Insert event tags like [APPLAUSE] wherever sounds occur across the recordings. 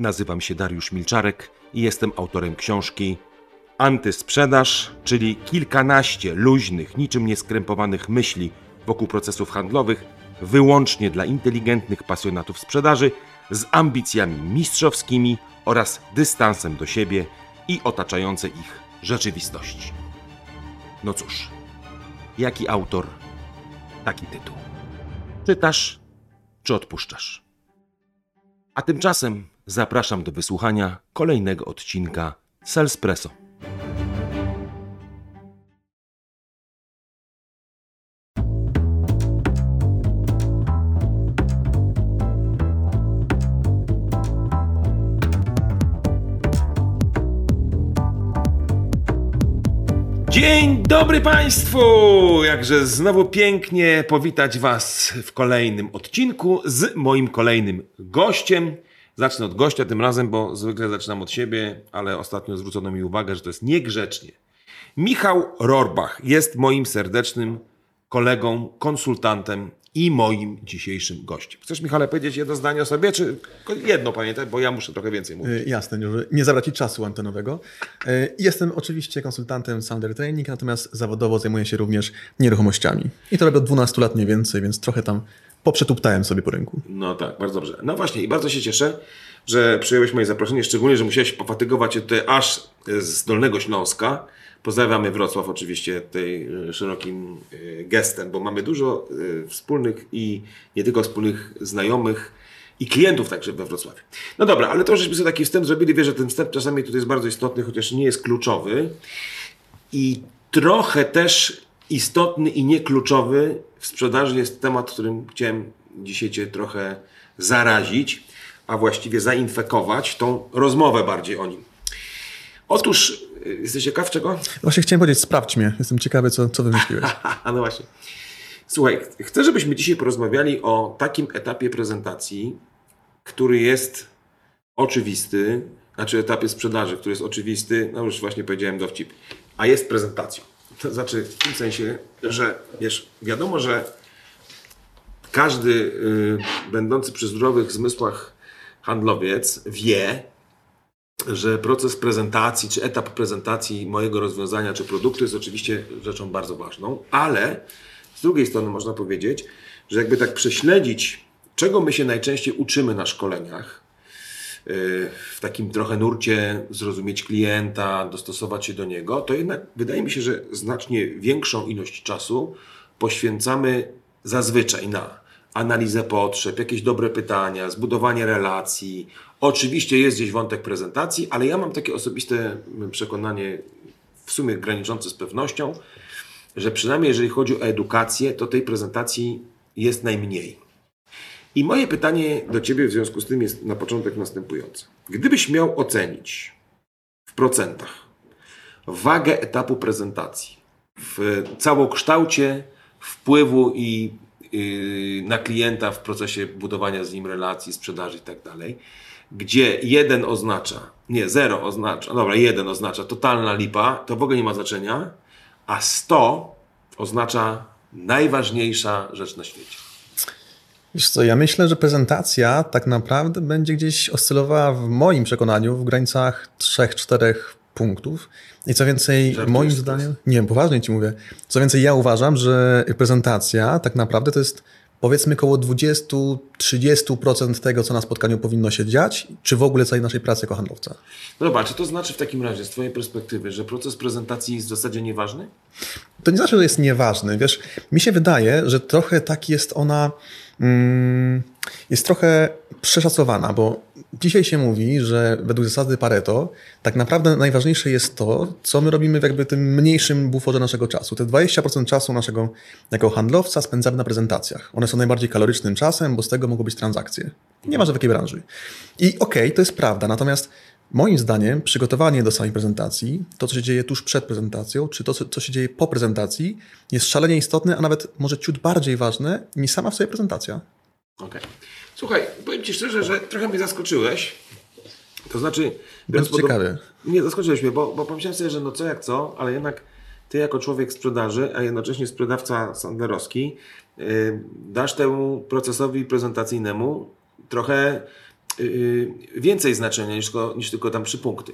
Nazywam się Dariusz Milczarek i jestem autorem książki Antysprzedaż, czyli kilkanaście luźnych, niczym nieskrępowanych myśli wokół procesów handlowych, wyłącznie dla inteligentnych pasjonatów sprzedaży, z ambicjami mistrzowskimi oraz dystansem do siebie i otaczającej ich rzeczywistości. No cóż, jaki autor, taki tytuł. Czytasz czy odpuszczasz? A tymczasem zapraszam do wysłuchania kolejnego odcinka Salespresso. Dzień dobry Państwu! Jakże znowu pięknie powitać Was w kolejnym odcinku z moim kolejnym gościem. Zacznę od gościa tym razem, bo zwykle zaczynam od siebie, ale ostatnio zwrócono mi uwagę, że to jest niegrzecznie. Michał Rorbach jest moim serdecznym kolegą, konsultantem i moim dzisiejszym gościem. Chcesz, Michale, powiedzieć jedno zdanie o sobie, czy jedno, pamiętaj, bo ja muszę trochę więcej mówić. Y, jasne, żeby nie zabrać Ci czasu antenowego. Y, Jestem oczywiście konsultantem Sounder Training, natomiast zawodowo zajmuję się również nieruchomościami. I to robię od 12 lat mniej więcej, więc trochę tam poprzetuptałem sobie po rynku. No tak, bardzo dobrze. No właśnie i bardzo się cieszę, że przyjąłeś moje zaproszenie, szczególnie, że musiałeś pofatygować się tutaj aż z Dolnego Śląska. Pozdrawiamy Wrocław oczywiście tutaj e, szerokim e, gestem, bo mamy dużo e, wspólnych i nie tylko wspólnych znajomych i klientów także we Wrocławiu. No dobra, ale to żeśmy sobie taki wstęp zrobili. Wiesz, że ten wstęp czasami tutaj jest bardzo istotny, chociaż nie jest kluczowy. I trochę też istotny i niekluczowy w sprzedaży jest temat, którym chciałem dzisiaj Cię trochę zarazić, a właściwie zainfekować tą rozmowę bardziej o nim. Otóż, y, jesteś ciekaw czego? Właśnie chciałem powiedzieć, sprawdź mnie. Jestem ciekawy, co, co wymyśliłeś. [LAUGHS] No właśnie. Słuchaj, chcę, żebyśmy dzisiaj porozmawiali o takim etapie prezentacji, który jest oczywisty, znaczy etapie sprzedaży, który jest oczywisty, no już właśnie powiedziałem dowcip, a jest prezentacją. To znaczy w tym sensie, że wiesz, wiadomo, że każdy y, będący przy zdrowych zmysłach handlowiec wie, że proces prezentacji, czy etap prezentacji mojego rozwiązania, czy produktu jest oczywiście rzeczą bardzo ważną, ale z drugiej strony można powiedzieć, że jakby tak prześledzić, czego my się najczęściej uczymy na szkoleniach, w takim trochę nurcie zrozumieć klienta, dostosować się do niego, to jednak wydaje mi się, że znacznie większą ilość czasu poświęcamy zazwyczaj na analizę potrzeb, jakieś dobre pytania, zbudowanie relacji. Oczywiście jest gdzieś wątek prezentacji, ale ja mam takie osobiste przekonanie, w sumie graniczące z pewnością, że przynajmniej jeżeli chodzi o edukację, to tej prezentacji jest najmniej. I moje pytanie do Ciebie w związku z tym jest na początek następujące. Gdybyś miał ocenić w procentach wagę etapu prezentacji w całokształcie wpływu i yy, na klienta w procesie budowania z nim relacji, sprzedaży i tak dalej, gdzie jeden oznacza, nie, zero oznacza, dobra, jeden oznacza totalna lipa, to w ogóle nie ma znaczenia, a 100 oznacza najważniejsza rzecz na świecie. Wiesz co, ja myślę, że prezentacja tak naprawdę będzie gdzieś oscylowała w moim przekonaniu w granicach 3-4 punktów. I co więcej, Żartujesz moim zdaniem, nie, poważnie ci mówię, co więcej, ja uważam, że prezentacja tak naprawdę to jest powiedzmy około 20-30% tego, co na spotkaniu powinno się dziać, czy w ogóle całej naszej pracy jako handlowca. No dobra, czy to znaczy w takim razie, z Twojej perspektywy, że proces prezentacji jest w zasadzie nieważny? To nie znaczy, że jest nieważny. Wiesz, mi się wydaje, że trochę tak jest ona, mm, jest trochę przeszacowana, bo dzisiaj się mówi, że według zasady Pareto tak naprawdę najważniejsze jest to, co my robimy w jakby tym mniejszym buforze naszego czasu. Te 20% czasu naszego jako handlowca spędzamy na prezentacjach. One są najbardziej kalorycznym czasem, bo z tego mogą być transakcje. Nie ma w jakiej branży. I okej, to jest prawda, natomiast Moim zdaniem przygotowanie do samej prezentacji, to co się dzieje tuż przed prezentacją, czy to co- się dzieje po prezentacji, jest szalenie istotne, a nawet może ciut bardziej ważne niż sama w sobie prezentacja. Okej. Słuchaj, powiem Ci szczerze, że trochę mnie zaskoczyłeś. To znaczy... Bardzo biorąc pod- ciekawy. Nie, zaskoczyłeś mnie, bo, bo pomyślałem sobie, że no co jak co, ale jednak Ty jako człowiek sprzedaży, a jednocześnie sprzedawca sandlerowski, yy, dasz temu procesowi prezentacyjnemu trochę yy, więcej znaczenia niż tylko, niż tylko tam trzy punkty.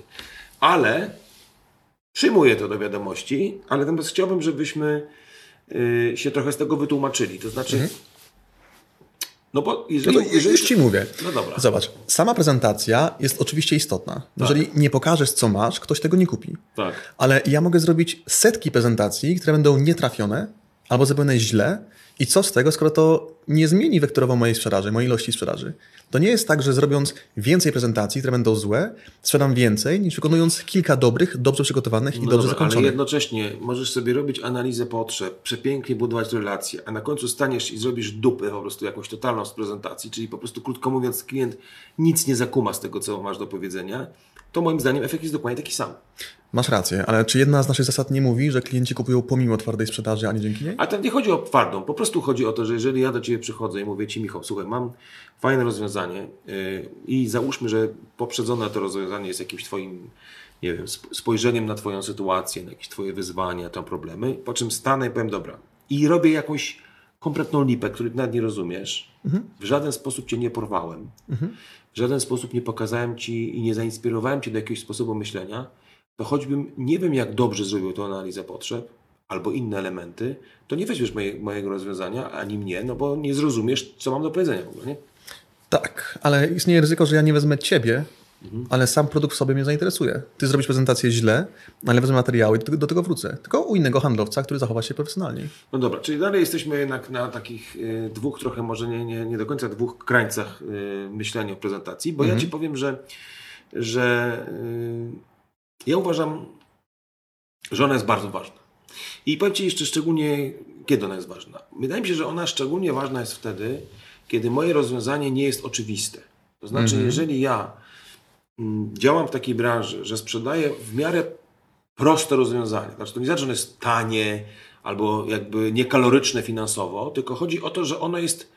Ale przyjmuję to do wiadomości, ale natomiast chciałbym, żebyśmy yy, się trochę z tego wytłumaczyli. To znaczy, Mhm. No bo No jeżeli... to jeżeli już ci mówię. No dobra. Zobacz, sama prezentacja jest oczywiście istotna. Jeżeli nie pokażesz, co masz, ktoś tego nie kupi. Tak. Ale ja mogę zrobić setki prezentacji, które będą nietrafione albo zrobione źle. I co z tego, skoro to nie zmieni wektorowo mojej sprzedaży, mojej ilości sprzedaży? To nie jest tak, że zrobiąc więcej prezentacji, które będą złe, sprzedam więcej, niż wykonując kilka dobrych, dobrze przygotowanych i No dobrze dobra, ale zakończonych. jednocześnie możesz sobie robić analizę potrzeb, przepięknie budować relacje, a na końcu staniesz i zrobisz dupę po prostu jakąś totalną z prezentacji, czyli po prostu krótko mówiąc klient nic nie zakuma z tego, co masz do powiedzenia, to moim zdaniem efekt jest dokładnie taki sam. Masz rację, ale czy jedna z naszych zasad nie mówi, że klienci kupują pomimo twardej sprzedaży, a nie dzięki niej? A to nie chodzi o twardą, po prostu chodzi o to, że jeżeli ja do Ciebie przychodzę i mówię Ci, Michał, słuchaj, mam fajne rozwiązanie yy, i załóżmy, że poprzedzone to rozwiązanie jest jakimś Twoim, nie wiem, sp- spojrzeniem na Twoją sytuację, na jakieś Twoje wyzwania, tam problemy, po czym stanę i powiem, dobra, i robię jakąś kompletną lipę, której nawet nie rozumiesz, w żaden sposób Cię nie porwałem, w żaden sposób nie pokazałem Ci i nie zainspirowałem Cię do jakiegoś sposobu myślenia, to choćbym nie wiem, jak dobrze zrobił tą analizę potrzeb, albo inne elementy, to nie weźmiesz moje, mojego rozwiązania, ani mnie, no bo nie zrozumiesz, co mam do powiedzenia w ogóle, nie? Tak, ale istnieje ryzyko, że ja nie wezmę ciebie, Mhm. ale sam produkt w sobie mnie zainteresuje. Ty zrobisz prezentację źle, ale wezmę materiały i do, tego- do tego wrócę. Tylko u innego handlowca, który zachowa się profesjonalnie. No dobra, czyli dalej jesteśmy jednak na takich y, dwóch, trochę może nie, nie, nie do końca dwóch krańcach y, myślenia o prezentacji, bo ja Ci powiem, że, że y, ja uważam, że ona jest bardzo ważna. I powiem Ci jeszcze szczególnie, kiedy ona jest ważna. Wydaje mi się, że ona szczególnie ważna jest wtedy, kiedy moje rozwiązanie nie jest oczywiste. To znaczy, jeżeli ja mm, działam w takiej branży, że sprzedaję w miarę proste rozwiązanie. Znaczy, to nie znaczy, że ono jest tanie albo jakby niekaloryczne finansowo, tylko chodzi o to, że ono jest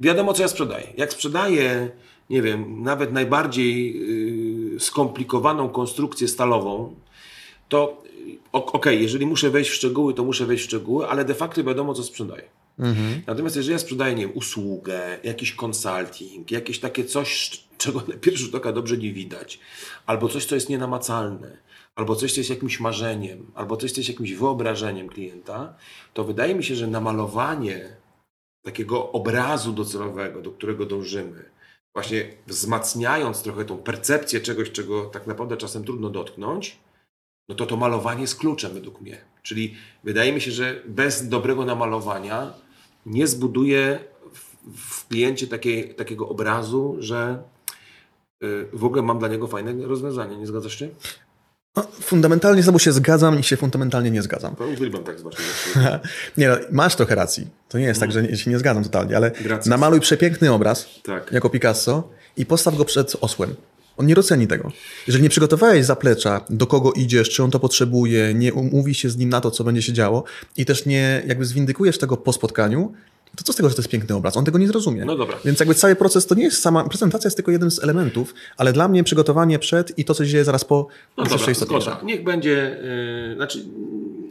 wiadomo, co ja sprzedaję. Jak sprzedaję, nie wiem, nawet najbardziej yy, skomplikowaną konstrukcję stalową, to ok- okej, jeżeli muszę wejść w szczegóły, to muszę wejść w szczegóły, ale de facto wiadomo, co sprzedaję. Natomiast jeżeli ja sprzedaję, nie wiem, usługę, jakiś consulting, jakieś takie coś, czego na pierwszy rzut oka dobrze nie widać, albo coś, co jest nienamacalne, albo coś, co jest jakimś marzeniem, albo coś, co jest jakimś wyobrażeniem klienta, to wydaje mi się, że namalowanie takiego obrazu docelowego, do którego dążymy, właśnie wzmacniając trochę tą percepcję czegoś, czego tak naprawdę czasem trudno dotknąć, no to to malowanie jest kluczem według mnie. Czyli wydaje mi się, że bez dobrego namalowania nie zbuduje w, w kliencie takiego obrazu, że y, w ogóle mam dla niego fajne rozwiązanie. Nie zgadzasz się? No, fundamentalnie z tobą się zgadzam i się fundamentalnie nie zgadzam. To uwielbiam tak zobaczyć. [LAUGHS] nie, no, masz trochę racji. To nie jest tak, że nie, się nie zgadzam totalnie, ale Gracias. namaluj przepiękny obraz, Tak. jako Picasso, i postaw go przed osłem. On nie doceni tego. Jeżeli nie przygotowałeś zaplecza, do kogo idziesz, czy on to potrzebuje, nie umówi się z nim na to, co będzie się działo i też nie jakby zwindykujesz tego po spotkaniu, to co z tego, że to jest piękny obraz? On tego nie zrozumie. No dobra. Więc jakby cały proces to nie jest sama, prezentacja jest tylko jednym z elementów, ale dla mnie przygotowanie przed i to, co się dzieje zaraz po, No jest dobra, istotniejsze. Niech będzie, yy, znaczy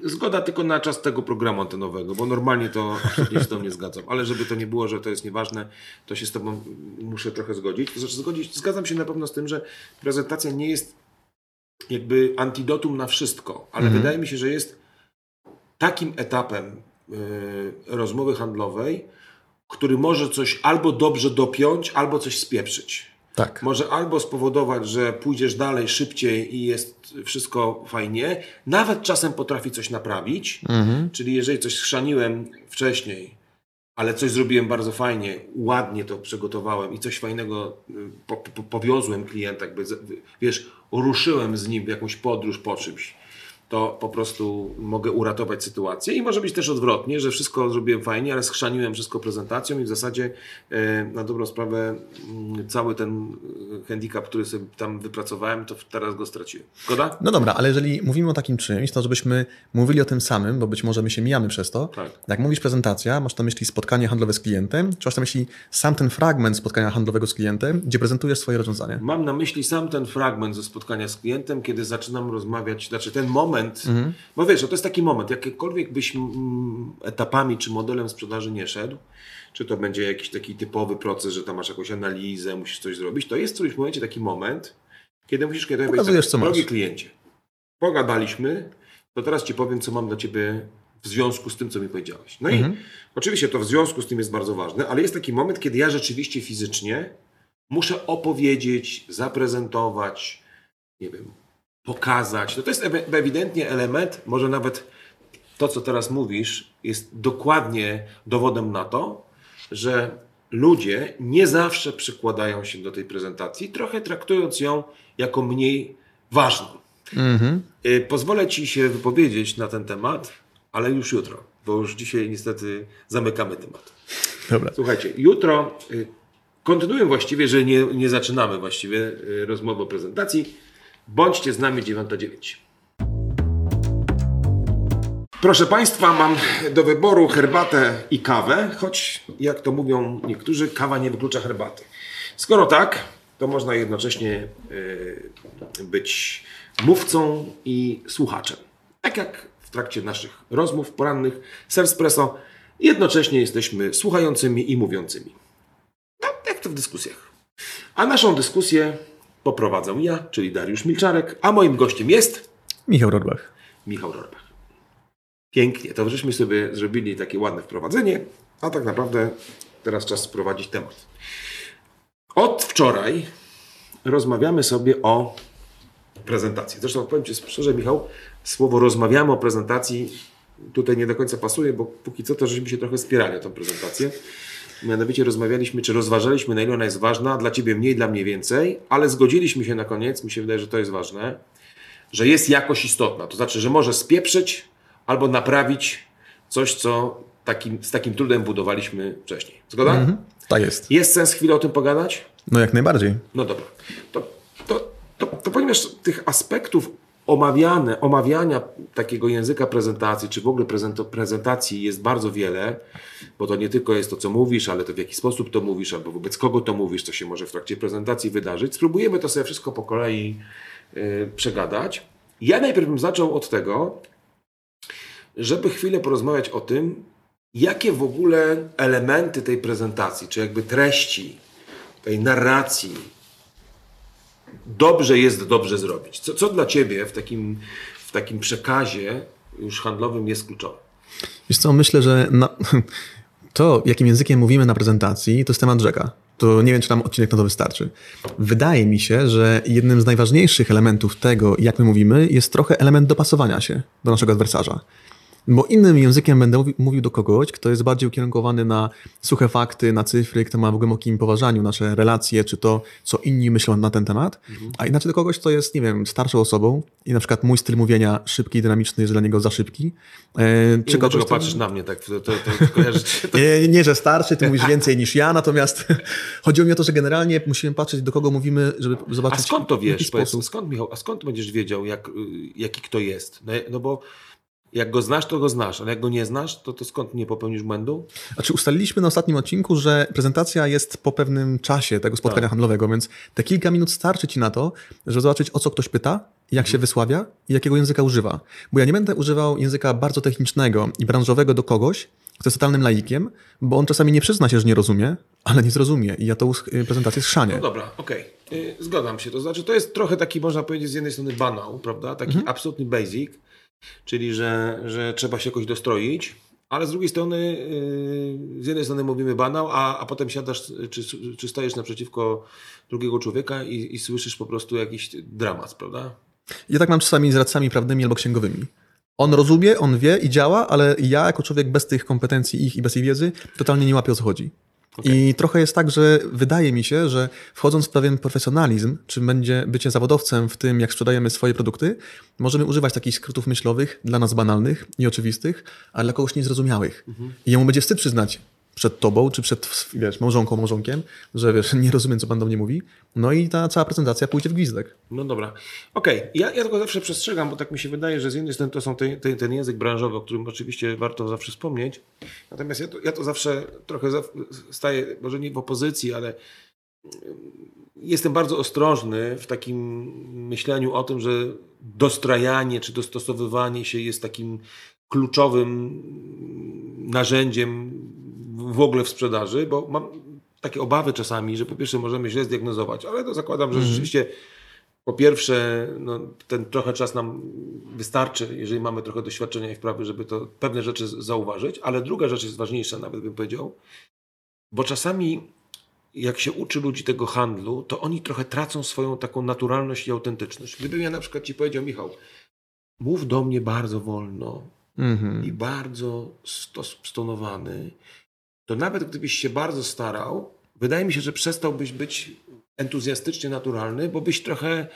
zgoda tylko na czas tego programu antenowego, bo normalnie to absolutnie się z tobą nie zgadzam. Ale żeby to nie było, że to jest nieważne, to się z tobą muszę trochę zgodzić. To znaczy zgodzić, zgadzam się na pewno z tym, że prezentacja nie jest jakby antidotum na wszystko, ale wydaje mi się, że jest takim etapem yy, rozmowy handlowej, który może coś albo dobrze dopiąć, albo coś spieprzyć Tak. może albo spowodować, że pójdziesz dalej szybciej i jest wszystko fajnie, nawet czasem potrafi coś naprawić, czyli jeżeli coś schrzaniłem wcześniej, ale coś zrobiłem bardzo fajnie, ładnie to przygotowałem i coś fajnego y, po, po, powiozłem klienta, jakby, wiesz, ruszyłem z nim w jakąś podróż po czymś, to po prostu mogę uratować sytuację. I może być też odwrotnie, że wszystko zrobiłem fajnie, ale schrzaniłem wszystko prezentacją i w zasadzie e, na dobrą sprawę mm, cały ten e, handicap, który sobie tam wypracowałem, to teraz go straciłem. Zgoda? No dobra, ale jeżeli mówimy o takim czymś, to żebyśmy mówili o tym samym, bo być może my się mijamy przez to. Tak. Jak mówisz prezentacja, masz na myśli spotkanie handlowe z klientem, czy masz na myśli sam ten fragment spotkania handlowego z klientem, gdzie prezentujesz swoje rozwiązanie? Mam na myśli sam ten fragment ze spotkania z klientem, kiedy zaczynam rozmawiać, znaczy ten moment, bo wiesz, to jest taki moment, jakiekolwiek byś mm, etapami czy modelem sprzedaży nie szedł, czy to będzie jakiś taki typowy proces, że tam masz jakąś analizę, musisz coś zrobić, to jest w którymś momencie taki moment, kiedy musisz kiedy Pokazujesz, co drogi masz. kliencie, pogadaliśmy, to teraz Ci powiem, co mam dla Ciebie w związku z tym, co mi powiedziałeś. No Mhm. i oczywiście to w związku z tym jest bardzo ważne, ale jest taki moment, kiedy ja rzeczywiście fizycznie muszę opowiedzieć, zaprezentować, nie wiem, pokazać. No to jest ewidentnie element, może nawet to, co teraz mówisz, jest dokładnie dowodem na to, że ludzie nie zawsze przykładają się do tej prezentacji, trochę traktując ją jako mniej ważną. Mhm. Y, Pozwolę Ci się wypowiedzieć na ten temat, ale już jutro, bo już dzisiaj niestety zamykamy temat. Dobra. Słuchajcie, jutro y, kontynuuję właściwie, że nie, nie zaczynamy właściwie y, rozmowy o prezentacji. Bądźcie z nami 9.09. Proszę Państwa, mam do wyboru herbatę i kawę, choć jak to mówią niektórzy, kawa nie wyklucza herbaty. Skoro tak, to można jednocześnie y, być mówcą i słuchaczem. Tak jak w trakcie naszych rozmów porannych z Espresso, jednocześnie jesteśmy słuchającymi i mówiącymi. No, jak to w dyskusjach. A naszą dyskusję poprowadzę ja, czyli Dariusz Milczarek, a moim gościem jest Michał Rodbach. Michał Rorbach. Pięknie, to żeśmy sobie zrobili takie ładne wprowadzenie, a tak naprawdę teraz czas sprowadzić temat. Od wczoraj rozmawiamy sobie o prezentacji. Zresztą powiem Ci szczerze, Michał, słowo rozmawiamy o prezentacji tutaj nie do końca pasuje, bo póki co to żeśmy się trochę spierali o tę prezentację. Mianowicie rozmawialiśmy, czy rozważaliśmy, na ile ona jest ważna, dla Ciebie mniej, dla mnie więcej, ale zgodziliśmy się na koniec, mi się wydaje, że to jest ważne, że jest jakość istotna. To znaczy, że może spieprzyć albo naprawić coś, co takim, z takim trudem budowaliśmy wcześniej. Zgoda? Mhm. Tak jest. Jest sens chwilę o tym pogadać? No jak najbardziej. No dobra. To, to, to, to ponieważ tych aspektów omawiane, omawiania takiego języka prezentacji, czy w ogóle prezentacji jest bardzo wiele, bo to nie tylko jest to, co mówisz, ale to w jaki sposób to mówisz, albo wobec kogo to mówisz, co się może w trakcie prezentacji wydarzyć. Spróbujemy to sobie wszystko po kolei yy, przegadać. Ja najpierw bym zaczął od tego, żeby chwilę porozmawiać o tym, jakie w ogóle elementy tej prezentacji, czy jakby treści, tej narracji dobrze jest dobrze zrobić. Co, co dla Ciebie w takim, w takim przekazie już handlowym jest kluczowe? Wiesz co, myślę, że na... [LAUGHS] to, jakim językiem mówimy na prezentacji, to jest temat rzeka. To nie wiem, czy nam odcinek na to wystarczy. Wydaje mi się, że jednym z najważniejszych elementów tego, jak my mówimy, jest trochę element dopasowania się do naszego adwersarza. Bo innym językiem będę mówi- mówił do kogoś, kto jest bardziej ukierunkowany na suche fakty, na cyfry, kto ma w głębokim poważaniu nasze relacje, czy to, co inni myślą na ten temat, a inaczej do kogoś, kto jest, nie wiem, starszą osobą i na przykład mój styl mówienia szybki i dynamiczny jest dla niego za szybki. E, Czy dlaczego kto- patrzysz na mnie tak? To, to, to to? [LAUGHS] nie, nie, że starszy, ty mówisz więcej niż ja, natomiast [LAUGHS] chodziło mi o to, że generalnie musimy patrzeć, do kogo mówimy, żeby A zobaczyć skąd to wiesz? Powiedz, skąd, Michał, a skąd będziesz wiedział, jak, y, jaki kto jest? No, no bo jak go znasz, to go znasz, ale jak go nie znasz, to, to skąd nie popełnisz błędu? Znaczy ustaliliśmy na ostatnim odcinku, że prezentacja jest po pewnym czasie tego spotkania Tak. handlowego, więc te kilka minut starczy ci na to, żeby zobaczyć o co ktoś pyta, jak się wysławia i jakiego języka używa. Bo ja nie będę używał języka bardzo technicznego i branżowego do kogoś, kto jest totalnym laikiem, bo on czasami nie przyzna się, że nie rozumie, ale nie zrozumie i ja tą sch- prezentację schrzanię. No dobra, okej. Y, Zgadzam się. To znaczy, to jest trochę taki, można powiedzieć, z jednej strony banał, prawda? Taki absolutny basic, czyli że, że trzeba się jakoś dostroić, ale z drugiej strony, yy, z jednej strony mówimy banał, a, a potem siadasz, czy, czy stajesz naprzeciwko drugiego człowieka i, i słyszysz po prostu jakiś dramat, prawda? Ja tak mam czasami z radcami prawnymi albo księgowymi. On rozumie, on wie i działa, ale ja jako człowiek bez tych kompetencji ich i bez tej wiedzy totalnie nie łapię o co chodzi. I trochę jest tak, że wydaje mi się, że wchodząc w pewien profesjonalizm, czy będzie bycie zawodowcem w tym, jak sprzedajemy swoje produkty, możemy używać takich skrótów myślowych, dla nas banalnych i oczywistych, ale dla kogoś niezrozumiałych. I jemu będzie wstyd przyznać przed tobą, czy przed wiesz, małżonką, małżonkiem, że wiesz, nie rozumiem, co pan do mnie mówi. No i ta cała prezentacja pójdzie w gwizdek. No dobra. Okej, ja, ja tylko zawsze przestrzegam, bo tak mi się wydaje, że z jednej strony to są te, te, ten język branżowy, o którym oczywiście warto zawsze wspomnieć. Natomiast ja to, ja to zawsze trochę staję, może nie w opozycji, ale mm, jestem bardzo ostrożny w takim myśleniu o tym, że dostrajanie czy dostosowywanie się jest takim kluczowym narzędziem w ogóle w sprzedaży, bo mam takie obawy czasami, że po pierwsze możemy źle zdiagnozować, ale to zakładam, że Mhm. rzeczywiście po pierwsze no, ten trochę czas nam wystarczy, jeżeli mamy trochę doświadczenia i wprawy, żeby to pewne rzeczy zauważyć, ale druga rzecz jest ważniejsza, nawet bym powiedział, bo czasami jak się uczy ludzi tego handlu, to oni trochę tracą swoją taką naturalność i autentyczność. Gdybym ja na przykład ci powiedział, Michał, mów do mnie bardzo wolno Mhm. i bardzo sto- stonowany, to nawet gdybyś się bardzo starał, wydaje mi się, że przestałbyś być entuzjastycznie naturalny, bo byś trochę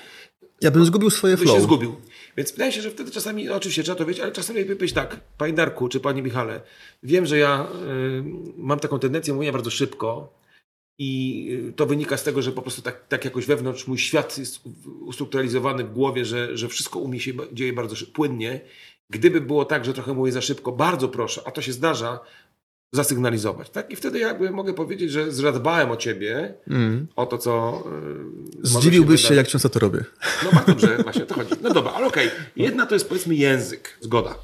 Ja bym zgubił swoje flow. się zgubił. Więc wydaje się, że wtedy czasami, no oczywiście trzeba to wiedzieć, ale czasami jakby być tak, Panie Darku czy Panie Michale, wiem, że ja y, mam taką tendencję mówienia bardzo szybko i y, to wynika z tego, że po prostu tak, tak jakoś wewnątrz mój świat jest ustrukturalizowany w głowie, że, że wszystko u mnie się dzieje bardzo płynnie. Gdyby było tak, że trochę mówię za szybko, bardzo proszę, a to się zdarza, zasygnalizować. Tak? I wtedy jakby mogę powiedzieć, że zadbałem o ciebie, Mm. o to, co... może Zdziwiłbyś się, wydarzyć. jak często to robię. No bardzo dobrze, [LAUGHS] właśnie o to chodzi. No dobra, ale okej. Jedna to jest powiedzmy język, zgoda.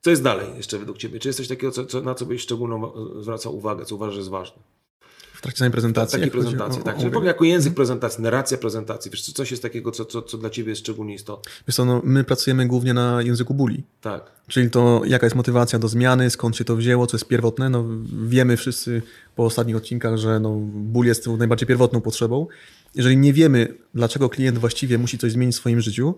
Co jest dalej jeszcze według Ciebie? Czy jest coś takiego, co, co, na co byś szczególną e, zwracał uwagę, co uważasz, że jest ważne? Trakcie samej prezentacji. Takiej prezentacji, o- tak. Czyli ogóle jako język prezentacji, narracja prezentacji. Wiesz, co- coś jest takiego, co, co, co dla Ciebie jest szczególnie istotne. Wiesz co, no, my pracujemy głównie na języku buli. Tak. Czyli to, jaka jest motywacja do zmiany, skąd się to wzięło, co jest pierwotne. No, wiemy wszyscy po ostatnich odcinkach, że no, ból jest tą najbardziej pierwotną potrzebą. Jeżeli nie wiemy, dlaczego klient właściwie musi coś zmienić w swoim życiu,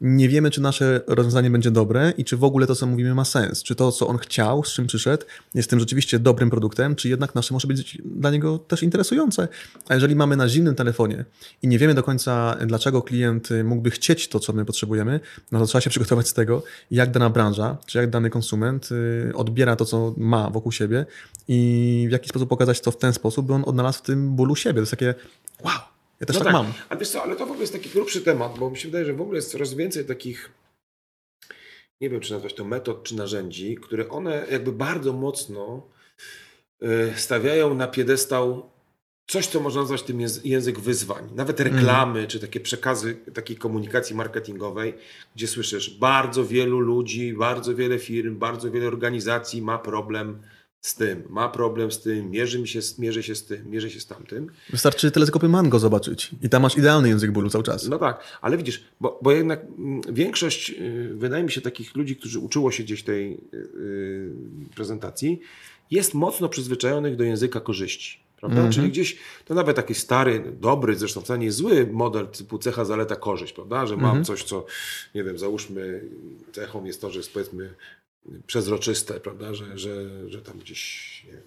nie wiemy, czy nasze rozwiązanie będzie dobre i czy w ogóle to, co mówimy, ma sens. Czy to, co on chciał, z czym przyszedł, jest tym rzeczywiście dobrym produktem, czy jednak nasze może być dla niego też interesujące. A jeżeli mamy na zimnym telefonie i nie wiemy do końca, dlaczego klient mógłby chcieć to, co my potrzebujemy, no to trzeba się przygotować z tego, jak dana branża, czy jak dany konsument y, odbiera to, co ma wokół siebie i w jaki sposób pokazać to w ten sposób, by on odnalazł w tym bólu siebie. To jest takie, wow, ja też No tak, mam. Ale wiesz co, ale to w ogóle jest taki grubszy temat, bo mi się wydaje, że w ogóle jest coraz więcej takich, nie wiem czy nazwać to metod czy narzędzi, które one jakby bardzo mocno y, stawiają na piedestał coś, co można nazwać tym języ- język wyzwań. Nawet reklamy, czy takie przekazy takiej komunikacji marketingowej, gdzie słyszysz, bardzo wielu ludzi, bardzo wiele firm, bardzo wiele organizacji ma problem z tym, ma problem z tym, mierzy, mi się, z- mierzy się z tym, mierzy się z tamtym. Wystarczy teleskopy Mango zobaczyć i tam masz idealny język bólu cały czas. No tak, ale widzisz, bo, bo jednak mm, większość, y, wydaje mi się, takich ludzi, którzy uczyło się gdzieś tej y, y, prezentacji, jest mocno przyzwyczajonych do języka korzyści. Prawda? Czyli gdzieś to nawet taki stary, dobry, zresztą wcale nie zły model typu cecha, zaleta, korzyść, prawda? Że mam coś, co, nie wiem, załóżmy, cechą jest to, że jest powiedzmy przezroczyste, prawda? Że, że, że tam gdzieś nie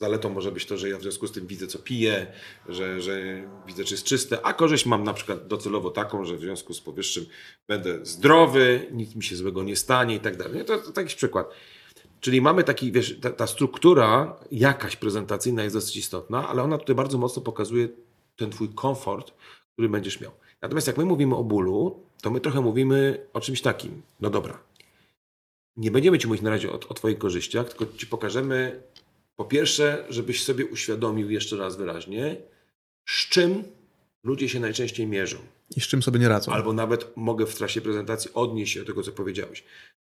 Zaletą może być to, że ja w związku z tym widzę, co piję, że, że widzę, czy jest czyste, a korzyść mam na przykład docelowo taką, że w związku z powyższym będę zdrowy, nic mi się złego nie stanie i tak dalej. To, to taki przykład. Czyli mamy taki, wiesz, ta, ta struktura jakaś prezentacyjna jest dosyć istotna, ale ona tutaj bardzo mocno pokazuje ten twój komfort, który będziesz miał. Natomiast jak my mówimy o bólu, to my trochę mówimy o czymś takim. No dobra, nie będziemy ci mówić na razie o, o twoich korzyściach, tylko ci pokażemy po pierwsze, żebyś sobie uświadomił jeszcze raz wyraźnie, z czym ludzie się najczęściej mierzą. I z czym sobie nie radzą. Albo nawet mogę w trakcie prezentacji odnieść się do tego, co powiedziałeś.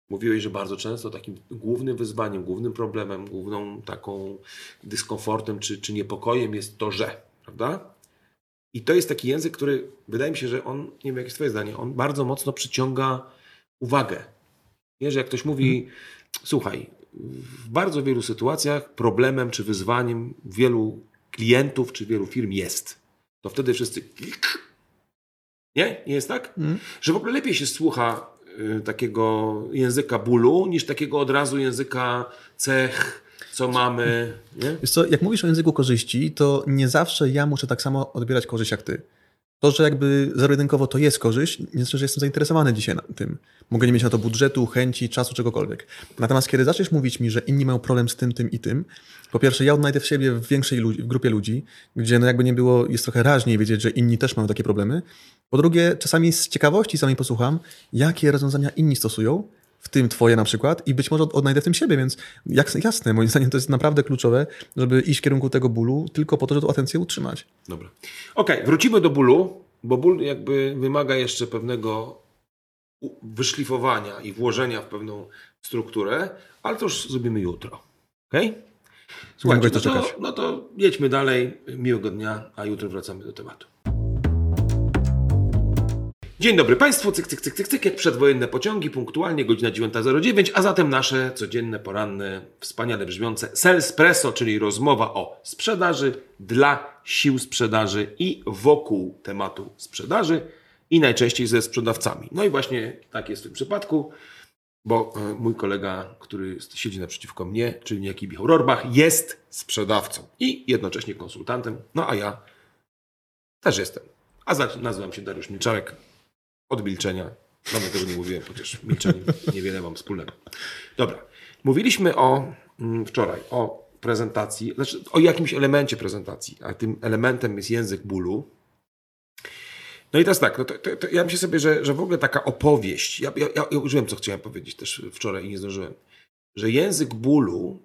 Mówiłeś, że bardzo często takim głównym wyzwaniem, głównym problemem, główną taką dyskomfortem czy, czy niepokojem jest to, że, prawda? I to jest taki język, który wydaje mi się, że on, nie wiem jakie jest twoje zdanie, on bardzo mocno przyciąga uwagę. Nie, że jak ktoś mówi, słuchaj, w bardzo wielu sytuacjach problemem czy wyzwaniem wielu klientów czy wielu firm jest. To wtedy wszyscy nie? Nie jest tak? Mm. Że w ogóle lepiej się słucha y, takiego języka bólu, niż takiego od razu języka cech, co mamy. Nie? Wiesz co, jak mówisz o języku korzyści, to nie zawsze ja muszę tak samo odbierać korzyść jak ty. To, że jakby zero-jedynkowo to jest korzyść, nie znaczy, że jestem zainteresowany dzisiaj tym. Mogę nie mieć na to budżetu, chęci, czasu, czegokolwiek. Natomiast kiedy zaczniesz mówić mi, że inni mają problem z tym, tym i tym, po pierwsze ja odnajdę w siebie w większej ludzi, w grupie ludzi, gdzie no jakby nie było, jest trochę raźniej wiedzieć, że inni też mają takie problemy. Po drugie, czasami z ciekawości sami posłucham, jakie rozwiązania inni stosują, w tym twoje na przykład, i być może odnajdę w tym siebie, więc jak, jasne, moim zdaniem to jest naprawdę kluczowe, żeby iść w kierunku tego bólu, tylko po to, żeby tą atencję utrzymać. Dobra. Okej, wrócimy do bólu, bo ból jakby wymaga jeszcze pewnego wyszlifowania i włożenia w pewną strukturę, ale to już zrobimy jutro. Okej? Słuchajcie, mogę no, to no to jedźmy dalej. Miłego dnia, a jutro wracamy do tematu. Dzień dobry Państwu, cyk, cyk, cyk, cyk, cyk, jak przedwojenne pociągi, punktualnie godzina 9.09, a zatem nasze codzienne, poranne, wspaniale brzmiące Salespresso, czyli rozmowa o sprzedaży, dla sił sprzedaży i wokół tematu sprzedaży i najczęściej ze sprzedawcami. No i właśnie tak jest w tym przypadku, bo e, mój kolega, który siedzi naprzeciwko mnie, czyli niejaki Michał Rorbach, jest sprzedawcą i jednocześnie konsultantem, no a ja też jestem. A nazywam się Dariusz Milczarek, od milczenia. Nawet tego nie mówiłem, chociaż milczenie niewiele mam wspólnego. Dobra. Mówiliśmy o mm, wczoraj o prezentacji, znaczy o jakimś elemencie prezentacji, a tym elementem jest język bólu. No i teraz tak, no to, to, to ja myślę sobie, że, że w ogóle taka opowieść, ja, ja, ja użyłem, co chciałem powiedzieć też wczoraj i nie zdążyłem, że język bólu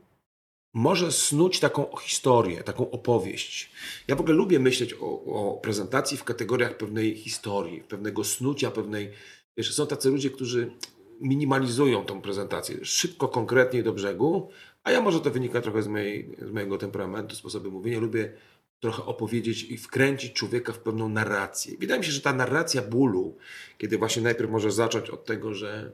może snuć taką historię, taką opowieść. Ja w ogóle lubię myśleć o, o prezentacji w kategoriach pewnej historii, pewnego snucia, pewnej. Wiesz, są tacy ludzie, którzy minimalizują tą prezentację szybko, konkretnie do brzegu, a ja może to wynika trochę z, mojej, z mojego temperamentu, sposobu mówienia. Lubię trochę opowiedzieć i wkręcić człowieka w pewną narrację. Wydaje mi się, że ta narracja bólu, kiedy właśnie najpierw możesz zacząć od tego, że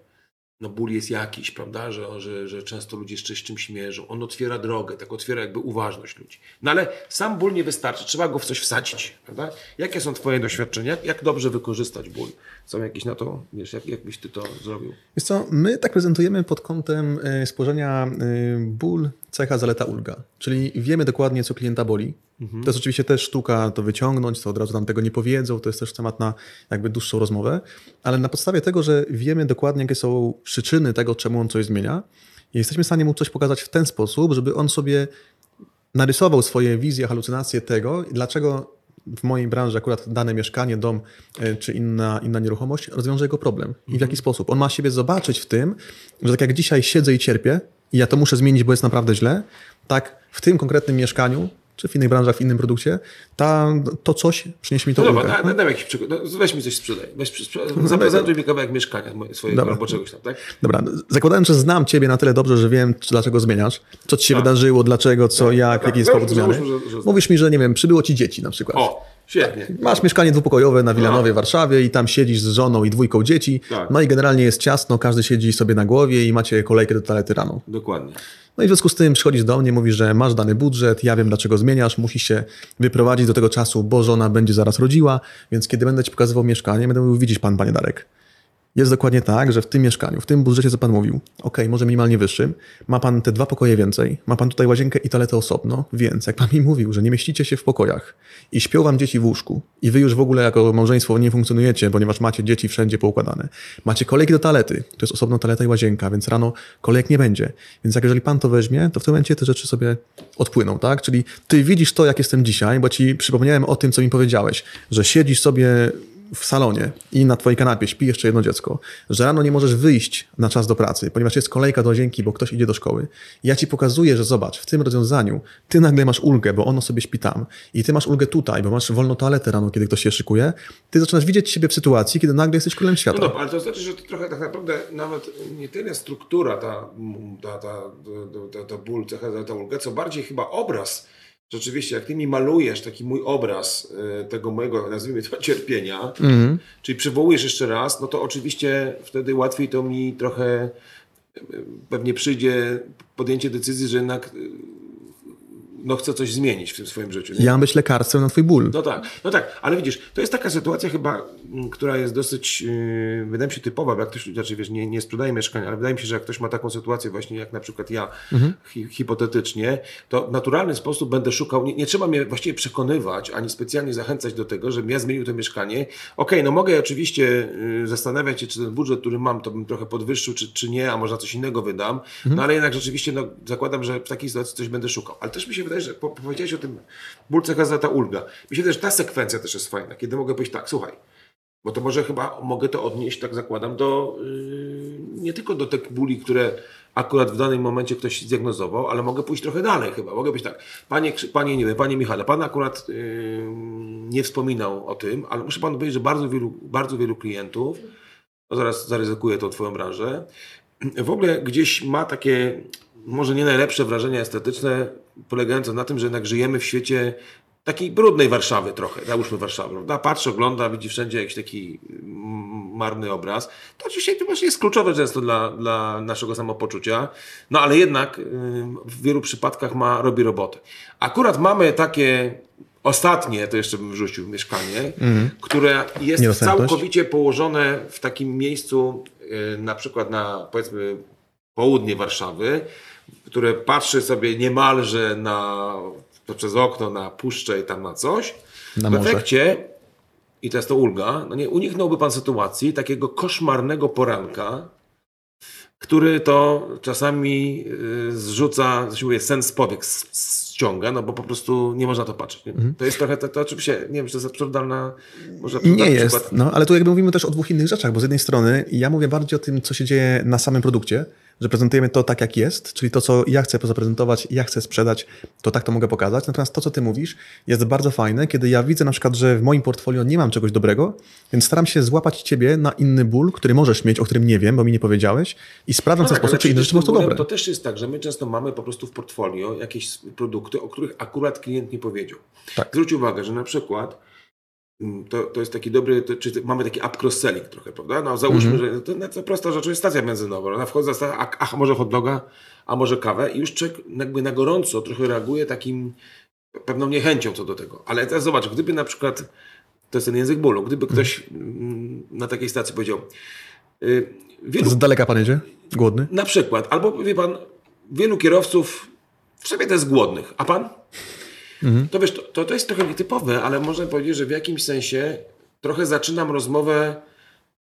no ból jest jakiś, prawda, że, że, że często ludzie jeszcze z czymś mierzą. On otwiera drogę, tak otwiera jakby uważność ludzi. No ale sam ból nie wystarczy, trzeba go w coś wsadzić, prawda? Jakie są twoje doświadczenia? Jak dobrze wykorzystać ból? Są jakieś na to, wiesz, jak, jak byś ty to zrobił? Wiesz co, my tak prezentujemy pod kątem y, spojrzenia y, ból, cecha, zaleta, ulga. Czyli wiemy dokładnie, co klienta boli. To jest oczywiście też sztuka to wyciągnąć, to od razu nam tego nie powiedzą, to jest też temat na jakby dłuższą rozmowę, ale na podstawie tego, że wiemy dokładnie, jakie są przyczyny tego, czemu on coś zmienia, jesteśmy w stanie mu coś pokazać w ten sposób, żeby on sobie narysował swoje wizje, halucynacje tego, dlaczego w mojej branży akurat dane mieszkanie, dom e, czy inna, inna nieruchomość rozwiąże jego problem. I w jaki sposób? On ma siebie zobaczyć w tym, że tak jak dzisiaj siedzę i cierpię i ja to muszę zmienić, bo jest naprawdę źle, tak w tym konkretnym mieszkaniu czy w innych branżach, w innym produkcie, ta, to coś przyniesie mi to No ulgę. dobra, daj jakiś przykład. No, weź mi coś sprzedaj. Weź, sprze- zaprezentuj mi kawałek mieszkania swojego Dobra. albo czegoś tam, tak? Dobra, zakładając, że znam Ciebie na tyle dobrze, że wiem, czy- dlaczego zmieniasz, co Ci się Tak. wydarzyło, dlaczego, co, jak, tak. jaki jest powód zmiany. że- że. Mówisz mi, że nie wiem, przybyło Ci dzieci na przykład. O, świetnie. Masz mieszkanie dwupokojowe na Wilanowie w Warszawie i tam siedzisz z żoną i dwójką dzieci. Tak. No i generalnie jest ciasno, każdy siedzi sobie na głowie i macie kolejkę do toalety rano. Dokładnie. No i w związku z tym przychodzisz do mnie, mówisz, że masz dany budżet, ja wiem dlaczego zmieniasz, musisz się wyprowadzić do tego czasu, bo żona będzie zaraz rodziła, więc kiedy będę ci pokazywał mieszkanie, będę mówił, widzisz pan, panie Darek, jest dokładnie tak, że w tym mieszkaniu, w tym budżecie, co pan mówił, ok, może minimalnie wyższym, ma pan te dwa pokoje więcej, ma pan tutaj łazienkę i toaletę osobno, więc jak pan mi mówił, że nie mieścicie się w pokojach i śpią wam dzieci w łóżku i wy już w ogóle jako małżeństwo nie funkcjonujecie, ponieważ macie dzieci wszędzie poukładane, macie kolejki do toalety, to jest osobno toaleta i łazienka, więc rano kolejek nie będzie. Więc jak jeżeli pan to weźmie, to w tym momencie te rzeczy sobie odpłyną, tak? Czyli ty widzisz to, jak jestem dzisiaj, bo ci przypomniałem o tym, co mi powiedziałeś, że siedzisz sobie w salonie i na twojej kanapie śpi jeszcze jedno dziecko, że rano nie możesz wyjść na czas do pracy, ponieważ jest kolejka do łazienki, bo ktoś idzie do szkoły. Ja ci pokazuję, że zobacz, w tym rozwiązaniu ty nagle masz ulgę, bo ono sobie śpi tam i ty masz ulgę tutaj, bo masz wolną toaletę rano, kiedy ktoś się szykuje. Ty zaczynasz widzieć siebie w sytuacji, kiedy nagle jesteś królem świata. No ale to znaczy, że to trochę tak naprawdę nawet nie tyle struktura, ta, ta, ta, ta, ta, ta ból, cecha, ta ulga, co bardziej chyba obraz. Rzeczywiście, jak ty mi malujesz taki mój obraz y, tego mojego, nazwijmy to, cierpienia, Mhm. czyli przywołujesz jeszcze raz, no to oczywiście wtedy łatwiej to mi trochę y, pewnie przyjdzie podjęcie decyzji, że jednak y, no chcę coś zmienić w tym swoim życiu. nie? Ja być lekarstwem na twój ból. No tak, no tak, ale widzisz, to jest taka sytuacja chyba, która jest dosyć, yy, wydaje mi się typowa, bo jak ktoś, znaczy wiesz, nie, nie sprzedaje mieszkania, ale wydaje mi się, że jak ktoś ma taką sytuację właśnie jak na przykład ja, hi, hipotetycznie, to w naturalny sposób będę szukał, nie, nie trzeba mnie właściwie przekonywać, ani specjalnie zachęcać do tego, żebym ja zmienił to mieszkanie. Okej, no mogę oczywiście yy, zastanawiać się, czy ten budżet, który mam, to bym trochę podwyższył, czy, czy nie, a może na coś innego wydam, no ale jednak rzeczywiście no, zakładam, że w takiej sytuacji coś będę szukał. Ale też mi się wydaje, że po, powiedziałeś o tym bólce ta ulga. Mi się wydaje, że ta sekwencja też jest fajna, kiedy mogę powiedzieć tak, słuchaj, bo to może chyba mogę to odnieść, tak zakładam, do yy, nie tylko do tych bóli, które akurat w danym momencie ktoś zdiagnozował, ale mogę pójść trochę dalej chyba. Mogę być tak, panie, panie nie wiem, panie Michale, pan akurat yy, nie wspominał o tym, ale muszę panu powiedzieć, że bardzo wielu, bardzo wielu klientów, no zaraz zaryzykuję tą twoją branżę, w ogóle gdzieś ma takie może nie najlepsze wrażenia estetyczne, polegające na tym, że jednak żyjemy w świecie takiej brudnej Warszawy trochę, załóżmy Warszawę, prawda? Patrzy, ogląda, widzi wszędzie jakiś taki marny obraz. To oczywiście to właśnie jest kluczowe często dla, dla naszego samopoczucia, no ale jednak w wielu przypadkach ma, robi robotę. Akurat mamy takie ostatnie, to jeszcze bym wrzucił, mieszkanie, mm. które jest całkowicie położone w takim miejscu, na przykład na powiedzmy południe Warszawy, które patrzy sobie niemalże na, przez okno na puszczę i tam na coś. Na w morze. efekcie, i to jest to ulga, no nie uniknąłby pan sytuacji takiego koszmarnego poranka, który to czasami y, zrzuca, się mówi, sens powiek ściąga, no bo po prostu nie można to patrzeć. Mhm. To jest trochę, to, to, oczywiście, nie wiem, czy to jest absurdalna, może Nie jest, no, ale tu jakby mówimy też o dwóch innych rzeczach, bo z jednej strony ja mówię bardziej o tym, co się dzieje na samym produkcie, że prezentujemy to tak, jak jest, czyli to, co ja chcę zaprezentować, ja chcę sprzedać, to tak to mogę pokazać. Natomiast to, co ty mówisz, jest bardzo fajne, kiedy ja widzę na przykład, że w moim portfolio nie mam czegoś dobrego, więc staram się złapać ciebie na inny ból, który możesz mieć, o którym nie wiem, bo mi nie powiedziałeś i sprawdzam no w ten tak, sposób, czy inne rzeczy są dobre. To też jest tak, że my często mamy po prostu w portfolio jakieś produkty, o których akurat klient nie powiedział. Tak. Zwróć uwagę, że na przykład to, to jest taki dobry, to, czy mamy taki up cross-selling trochę, prawda? No załóżmy, mm -hmm. że to, no, to prosta rzecz, jest stacja benzynowa. Ona wchodzi, a, a może hot doga, a może kawę i już człowiek jakby na gorąco trochę reaguje takim pewną niechęcią co do tego. Ale teraz zobacz, gdyby na przykład, to jest ten język bólu, gdyby mhm. ktoś mm. na takiej stacji powiedział yy, wielu, Z daleka pan jedzie? Głodny? Na przykład. Albo wie pan, wielu kierowców w sobie to jest głodnych, a pan? Mhm. To wiesz, to, to, to jest trochę nietypowe, ale można powiedzieć, że w jakimś sensie trochę zaczynam rozmowę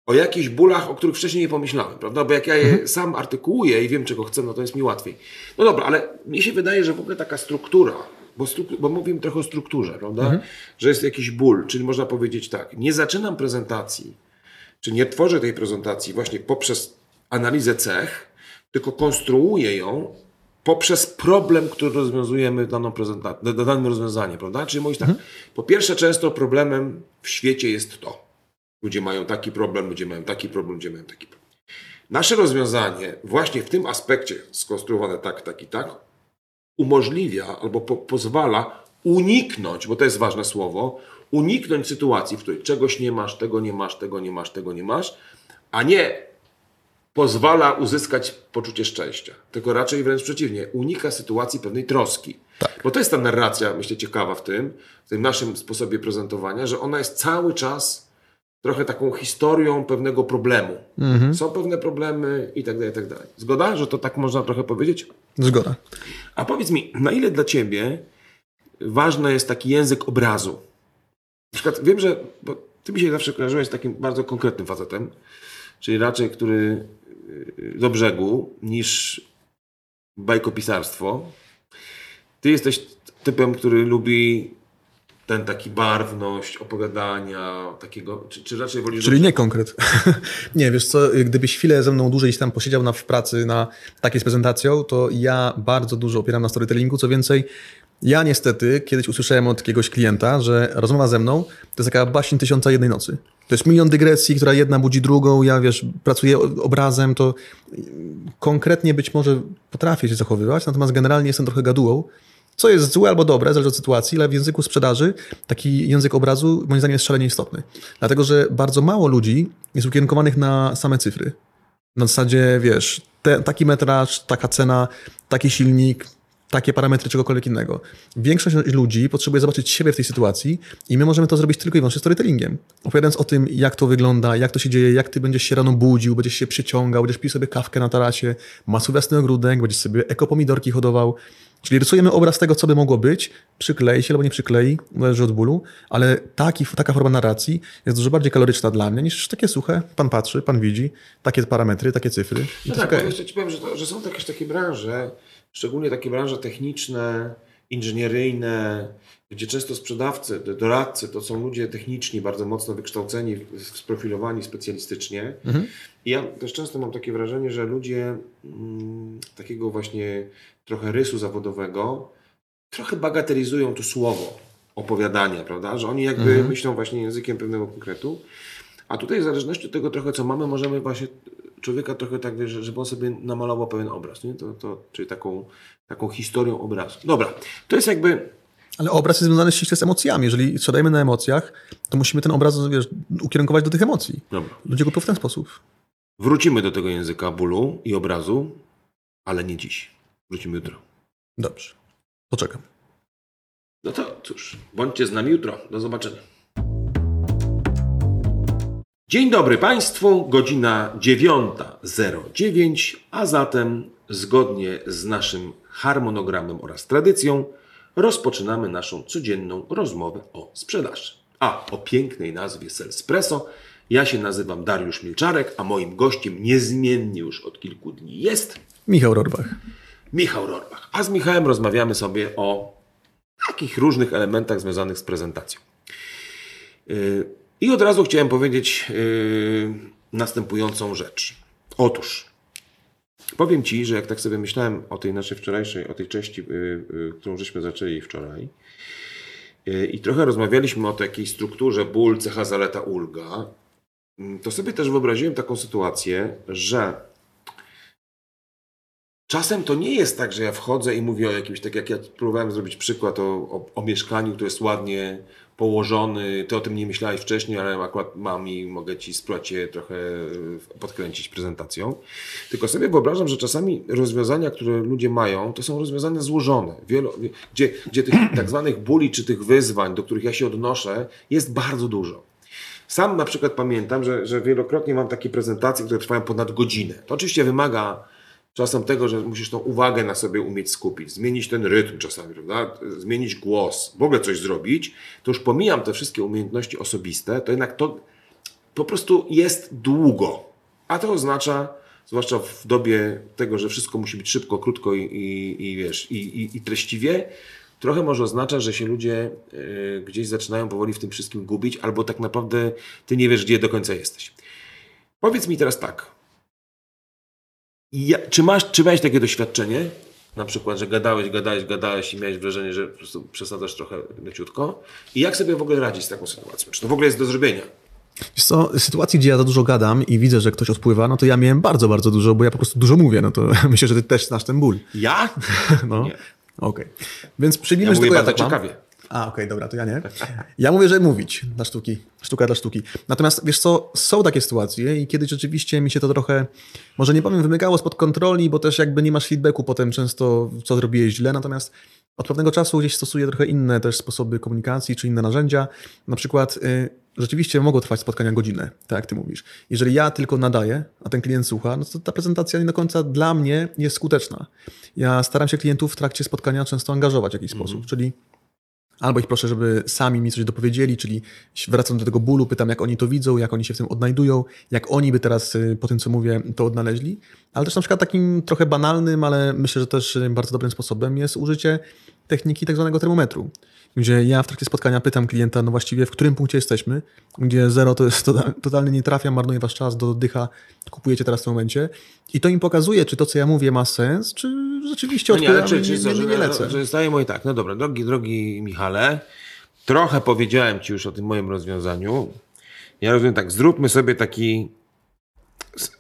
o jakichś bólach, o których wcześniej nie pomyślałem, prawda? Bo jak ja je mhm. sam artykułuję i wiem, czego chcę, no to jest mi łatwiej. No dobra, ale mi się wydaje, że w ogóle taka struktura, bo, struktur, bo mówimy trochę o strukturze, prawda? Mhm. Że jest jakiś ból, czyli można powiedzieć tak, nie zaczynam prezentacji, czy nie tworzę tej prezentacji właśnie poprzez analizę cech, tylko konstruuję ją poprzez problem, który rozwiązujemy daną prezentację, dane rozwiązanie, prawda? Czyli mówisz tak, mhm. po pierwsze często problemem w świecie jest to. Ludzie mają taki problem, ludzie mają taki problem, ludzie mają taki problem. Nasze rozwiązanie właśnie w tym aspekcie skonstruowane tak, tak i tak umożliwia albo po, pozwala uniknąć, bo to jest ważne słowo, uniknąć sytuacji, w której czegoś nie masz, tego nie masz, tego nie masz, tego nie masz, a nie pozwala uzyskać poczucie szczęścia, tylko raczej wręcz przeciwnie, unika sytuacji pewnej troski. Tak. Bo to jest ta narracja, myślę, ciekawa w tym, w tym naszym sposobie prezentowania, że ona jest cały czas trochę taką historią pewnego problemu. Mhm. Są pewne problemy i tak dalej, i tak dalej. Zgoda, że to tak można trochę powiedzieć? Zgoda. A powiedz mi, na ile dla Ciebie ważny jest taki język obrazu? Na przykład wiem, że Ty mi się zawsze kojarzyłeś z takim bardzo konkretnym facetem, czyli raczej, który do brzegu niż bajkopisarstwo. Ty jesteś typem, który lubi ten taki barwność opowiadania, takiego, czy, czy raczej wolisz... Czyli nie konkret. [LAUGHS] nie, wiesz co, gdybyś chwilę ze mną dłużej tam posiedział na, w pracy na takiej z prezentacją, to ja bardzo dużo opieram na storytellingu, co więcej, ja niestety kiedyś usłyszałem od jakiegoś klienta, że rozmowa ze mną to jest taka baśń tysiąca jednej nocy. To jest milion dygresji, która jedna budzi drugą. Ja wiesz, pracuję obrazem, to konkretnie być może potrafię się zachowywać, natomiast generalnie jestem trochę gadułą. Co jest złe albo dobre, zależy od sytuacji, ale w języku sprzedaży taki język obrazu moim zdaniem jest szalenie istotny. Dlatego, że bardzo mało ludzi jest ukierunkowanych na same cyfry. Na zasadzie, wiesz, te, taki metraż, taka cena, taki silnik, takie parametry czegokolwiek innego. Większość ludzi potrzebuje zobaczyć siebie w tej sytuacji i my możemy to zrobić tylko i wyłącznie storytellingiem. Opowiadając o tym, jak to wygląda, jak to się dzieje, jak ty będziesz się rano budził, będziesz się przyciągał, będziesz pił sobie kawkę na tarasie, masz swój własny ogródek, będziesz sobie ekopomidorki hodował. Czyli rysujemy obraz tego, co by mogło być, przyklei się albo nie przyklei, zależy od bólu, ale taki, taka forma narracji jest dużo bardziej kaloryczna dla mnie niż takie suche, pan patrzy, pan widzi, takie parametry, takie cyfry. No tak, okay. jeszcze ci powiem, że, to, że są jakieś takie branże, szczególnie takie branże techniczne, inżynieryjne, gdzie często sprzedawcy, doradcy to są ludzie techniczni, bardzo mocno wykształceni, sprofilowani specjalistycznie. Mhm. I ja też często mam takie wrażenie, że ludzie mm, takiego właśnie trochę rysu zawodowego trochę bagatelizują to słowo opowiadania, prawda? Że oni jakby mhm. myślą właśnie językiem pewnego konkretu. A tutaj w zależności od tego trochę, co mamy, możemy właśnie człowieka trochę tak, wiesz, żeby on sobie namalował pewien obraz, nie? To, to, czyli taką, taką historią obrazu. Dobra, to jest jakby Ale obraz jest związany ściśle z emocjami. Jeżeli sprzedajemy na emocjach, to musimy ten obraz wiesz, ukierunkować do tych emocji. Dobra. Ludzie kupują w ten sposób. Wrócimy do tego języka bólu i obrazu, ale nie dziś. Wrócimy jutro. Dobrze. Poczekam. No to cóż, bądźcie z nami jutro. Do zobaczenia. Dzień dobry Państwu, godzina 9.09, a zatem zgodnie z naszym harmonogramem oraz tradycją rozpoczynamy naszą codzienną rozmowę o sprzedaży. A o pięknej nazwie Salespresso. Ja się nazywam Dariusz Milczarek, a moim gościem niezmiennie już od kilku dni jest Michał Rorbach. Michał Rorbach. A z Michałem rozmawiamy sobie o takich różnych elementach związanych z prezentacją. Yy, I od razu chciałem powiedzieć yy, następującą rzecz. Otóż, powiem Ci, że jak tak sobie myślałem o tej naszej wczorajszej, o tej części, yy, yy, którą żeśmy zaczęli wczoraj, yy, i trochę rozmawialiśmy o takiej strukturze ból, cecha, zaleta, ulga, yy, to sobie też wyobraziłem taką sytuację, że Czasem to nie jest tak, że ja wchodzę i mówię o jakimś, tak jak ja próbowałem zrobić przykład o, o, o mieszkaniu, które jest ładnie położony. Ty o tym nie myślałeś wcześniej, ale akurat mam i mogę ci spróbować je trochę e, podkręcić prezentacją. Tylko sobie wyobrażam, że czasami rozwiązania, które ludzie mają, to są rozwiązania złożone. Wielo, gdzie, gdzie tych tak zwanych bóli czy tych wyzwań, do których ja się odnoszę, jest bardzo dużo. Sam na przykład pamiętam, że, że wielokrotnie mam takie prezentacje, które trwają ponad godzinę. To oczywiście wymaga czasem tego, że musisz tą uwagę na sobie umieć skupić, zmienić ten rytm czasami, prawda? zmienić głos, w ogóle coś zrobić, to już pomijam te wszystkie umiejętności osobiste, to jednak to po prostu jest długo. A to oznacza, zwłaszcza w dobie tego, że wszystko musi być szybko, krótko i, i, i wiesz, i, i, treściwie, trochę może oznaczać, że się ludzie y, gdzieś zaczynają powoli w tym wszystkim gubić, albo tak naprawdę ty nie wiesz, gdzie do końca jesteś. Powiedz mi teraz tak, ja, czy, masz, czy miałeś takie doświadczenie? Na przykład, że gadałeś, gadałeś, gadałeś i miałeś wrażenie, że po prostu przesadzasz trochę leciutko. I jak sobie w ogóle radzić z taką sytuacją? Czy to w ogóle jest do zrobienia? Wiesz co, sytuacji, gdzie ja za dużo gadam i widzę, że ktoś odpływa, no to ja miałem bardzo, bardzo dużo, bo ja po prostu dużo mówię. No to [LAUGHS] myślę, że ty też znasz ten ból. Ja? [LAUGHS] No. Okej. Więc przyjmijmy, Ja że tylko ja tak mam. A, okej, dobra, to ja nie. Ja mówię, że mówić dla sztuki, sztuka dla sztuki. Natomiast wiesz co, są takie sytuacje i kiedyś rzeczywiście mi się to trochę, może nie powiem, wymykało spod kontroli, bo też jakby nie masz feedbacku potem często, co zrobiłeś źle, natomiast od pewnego czasu gdzieś stosuję trochę inne też sposoby komunikacji czy inne narzędzia. Na przykład y, rzeczywiście mogą trwać spotkania godzinę, tak jak ty mówisz. Jeżeli ja tylko nadaję, a ten klient słucha, no to ta prezentacja nie do końca dla mnie jest skuteczna. Ja staram się klientów w trakcie spotkania często angażować w jakiś sposób, czyli Albo ich proszę, żeby sami mi coś dopowiedzieli, czyli wracam do tego bólu, pytam, jak oni to widzą, jak oni się w tym odnajdują, jak oni by teraz y, po tym, co mówię, to odnaleźli. Ale też na przykład takim trochę banalnym, ale myślę, że też y, bardzo dobrym sposobem jest użycie techniki tak zwanego termometru. Gdzie ja w trakcie spotkania pytam klienta, no właściwie w którym punkcie jesteśmy, gdzie zero to jest total- totalnie nie trafia, marnuje wasz czas, do oddycha, kupujecie teraz w tym momencie. I to im pokazuje, czy to, co ja mówię, ma sens, czy rzeczywiście No nie, czy, czy, nie, nie, że, nie lecę. że, że moje tak, no dobra, drogi, drogi Michale, trochę powiedziałem Ci już o tym moim rozwiązaniu. Ja rozumiem tak, zróbmy sobie taki,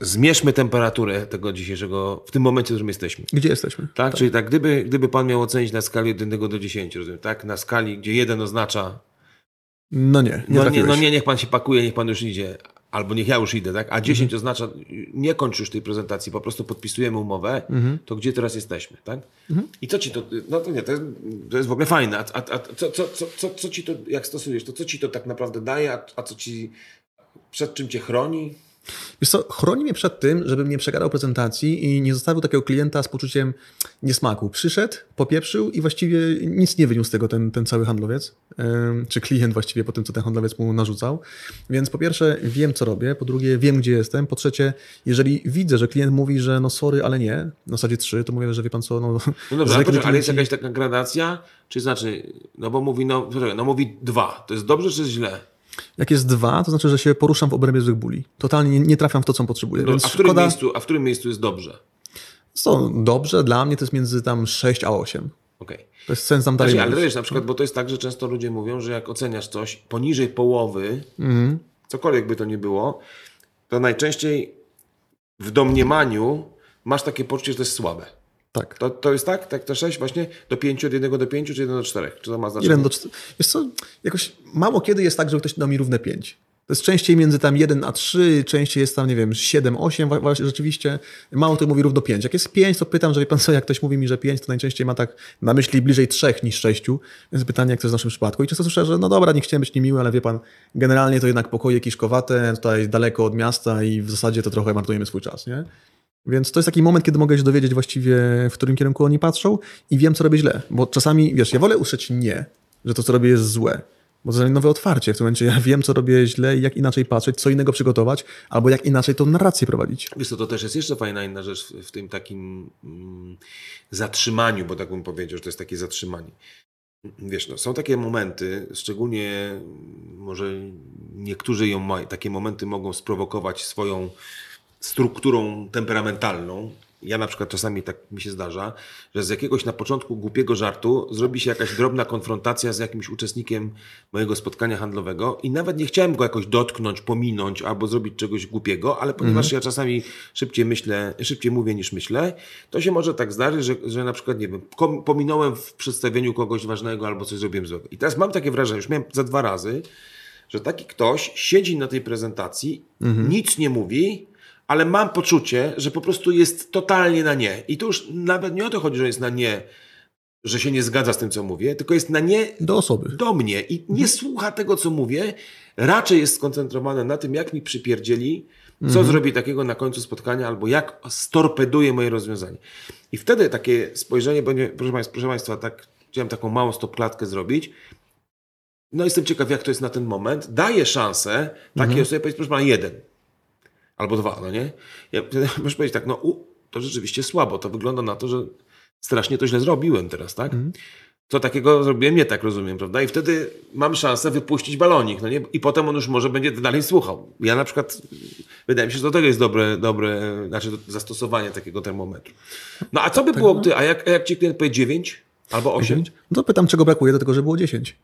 zmierzmy temperaturę tego dzisiejszego, w tym momencie, w którym jesteśmy. Gdzie jesteśmy? Tak? Czyli tak, gdyby, gdyby Pan miał ocenić na skali od 1 do 10, rozumiem, tak? Na skali, gdzie 1 oznacza, No nie, nie no nie, no nie, niech Pan się pakuje, niech Pan już idzie, albo niech ja już idę, tak? A 10 Mhm. oznacza, nie kończ już tej prezentacji, po prostu podpisujemy umowę, Mhm. to gdzie teraz jesteśmy, tak? I co Ci to, no to nie, to jest, to jest w ogóle fajne, a, a, a co, co, co, co, co Ci to, jak stosujesz, to co Ci to tak naprawdę daje, a, a co Ci, przed czym Cię chroni? Wiesz co, chroni mnie przed tym, żebym nie przegadał prezentacji i nie zostawił takiego klienta z poczuciem niesmaku. Przyszedł, popieprzył i właściwie nic nie wyniósł z tego ten, ten cały handlowiec, czy klient właściwie po tym, co ten handlowiec mu narzucał. Więc po pierwsze wiem, co robię, po drugie wiem, gdzie jestem, po trzecie, jeżeli widzę, że klient mówi, że no sorry, ale nie, na zasadzie trzy, to mówię, że wie pan co, no... No dobrze, ale, poczekaj, ale jest klienci- jakaś taka gradacja, czy znaczy, no bo mówi, no, no mówi dwa, to jest dobrze czy źle? Jak jest dwa, to znaczy, że się poruszam w obrębie złych bóli. Totalnie nie, nie trafiam w to, co potrzebuję. No, a, w którym szkoda... miejscu, a w którym miejscu jest dobrze? Co, dobrze, dla mnie to jest między tam 6 a 8. Okej. To jest sens tam dalej Znaczy, ale wiesz, na przykład, bo to jest tak, że często ludzie mówią, że jak oceniasz coś poniżej połowy, Mhm. cokolwiek by to nie było, to najczęściej w domniemaniu masz takie poczucie, że to jest słabe. Tak. To, to jest tak? Tak to 6 właśnie? Do 5, od 1 do 5, czy 1 do 4? Czy to ma znaczenie? 1 do 4. Wiesz co, jakoś mało kiedy jest tak, że ktoś da mi równe 5. To jest częściej między tam 1 a 3, częściej jest tam, nie wiem, 7, 8, właśnie rzeczywiście. Mało to mówi równo 5. Jak jest 5, to pytam, że wie pan co, jak ktoś mówi mi, że 5, to najczęściej ma tak na myśli bliżej 3 niż 6. Więc pytanie, jak to jest w naszym przypadku. I często słyszę, że no dobra, nie chciałem być niemiły, ale wie pan, generalnie to jednak pokoje kiszkowate, tutaj daleko od miasta i w zasadzie to trochę marnujemy swój czas, nie? Więc to jest taki moment, kiedy mogę się dowiedzieć właściwie, w którym kierunku oni patrzą i wiem, co robię źle. Bo czasami, wiesz, ja wolę usłyszeć nie, że to, co robię, jest złe. Bo to jest nowe otwarcie. W tym momencie ja wiem, co robię źle i jak inaczej patrzeć, co innego przygotować, albo jak inaczej tą narrację prowadzić. Wiesz co, to też jest jeszcze fajna inna rzecz w, tym takim mm, zatrzymaniu, bo tak bym powiedział, że to jest takie zatrzymanie. Wiesz, no, są takie momenty, szczególnie może niektórzy ją mają, takie momenty mogą sprowokować swoją strukturą temperamentalną. Ja na przykład czasami tak mi się zdarza, że z jakiegoś na początku głupiego żartu zrobi się jakaś drobna konfrontacja z jakimś uczestnikiem mojego spotkania handlowego i nawet nie chciałem go jakoś dotknąć, pominąć albo zrobić czegoś głupiego, ale ponieważ mhm. ja czasami szybciej myślę, szybciej mówię niż myślę, to się może tak zdarzyć, że, że na przykład, nie wiem, pominąłem w przedstawieniu kogoś ważnego albo coś zrobiłem złego. I teraz mam takie wrażenie, już miałem za dwa razy, że taki ktoś siedzi na tej prezentacji, mhm. nic nie mówi, ale mam poczucie, że po prostu jest totalnie na nie. I to już nawet nie o to chodzi, że jest na nie, że się nie zgadza z tym, co mówię, tylko jest na nie do osoby. Do mnie i nie mhm. słucha tego, co mówię. Raczej jest skoncentrowane na tym, jak mi przypierdzieli, co mhm. zrobi takiego na końcu spotkania, albo jak storpeduje moje rozwiązanie. I wtedy takie spojrzenie będzie, proszę Państwa, proszę Państwa tak, chciałem taką małą stopklatkę zrobić. No jestem ciekaw, jak to jest na ten moment. Daję szansę takiej mhm. osobie powiedzieć, proszę Pana, jeden albo dwa, no nie? Ja, [LAUGHS] możesz powiedzieć tak, no u, to rzeczywiście słabo, to wygląda na to, że strasznie to źle zrobiłem teraz, tak? Mm. To takiego zrobiłem nie tak, rozumiem, prawda? I wtedy mam szansę wypuścić balonik, no nie? I potem on już może będzie dalej słuchał. Ja na przykład, wydaje mi się, że do tego jest dobre, dobre znaczy zastosowanie takiego termometru. No a co by tak, było, no. ty, a jak, a jak ci klient powie 9 albo 8? 9? No to pytam, czego brakuje do tego, żeby było 10.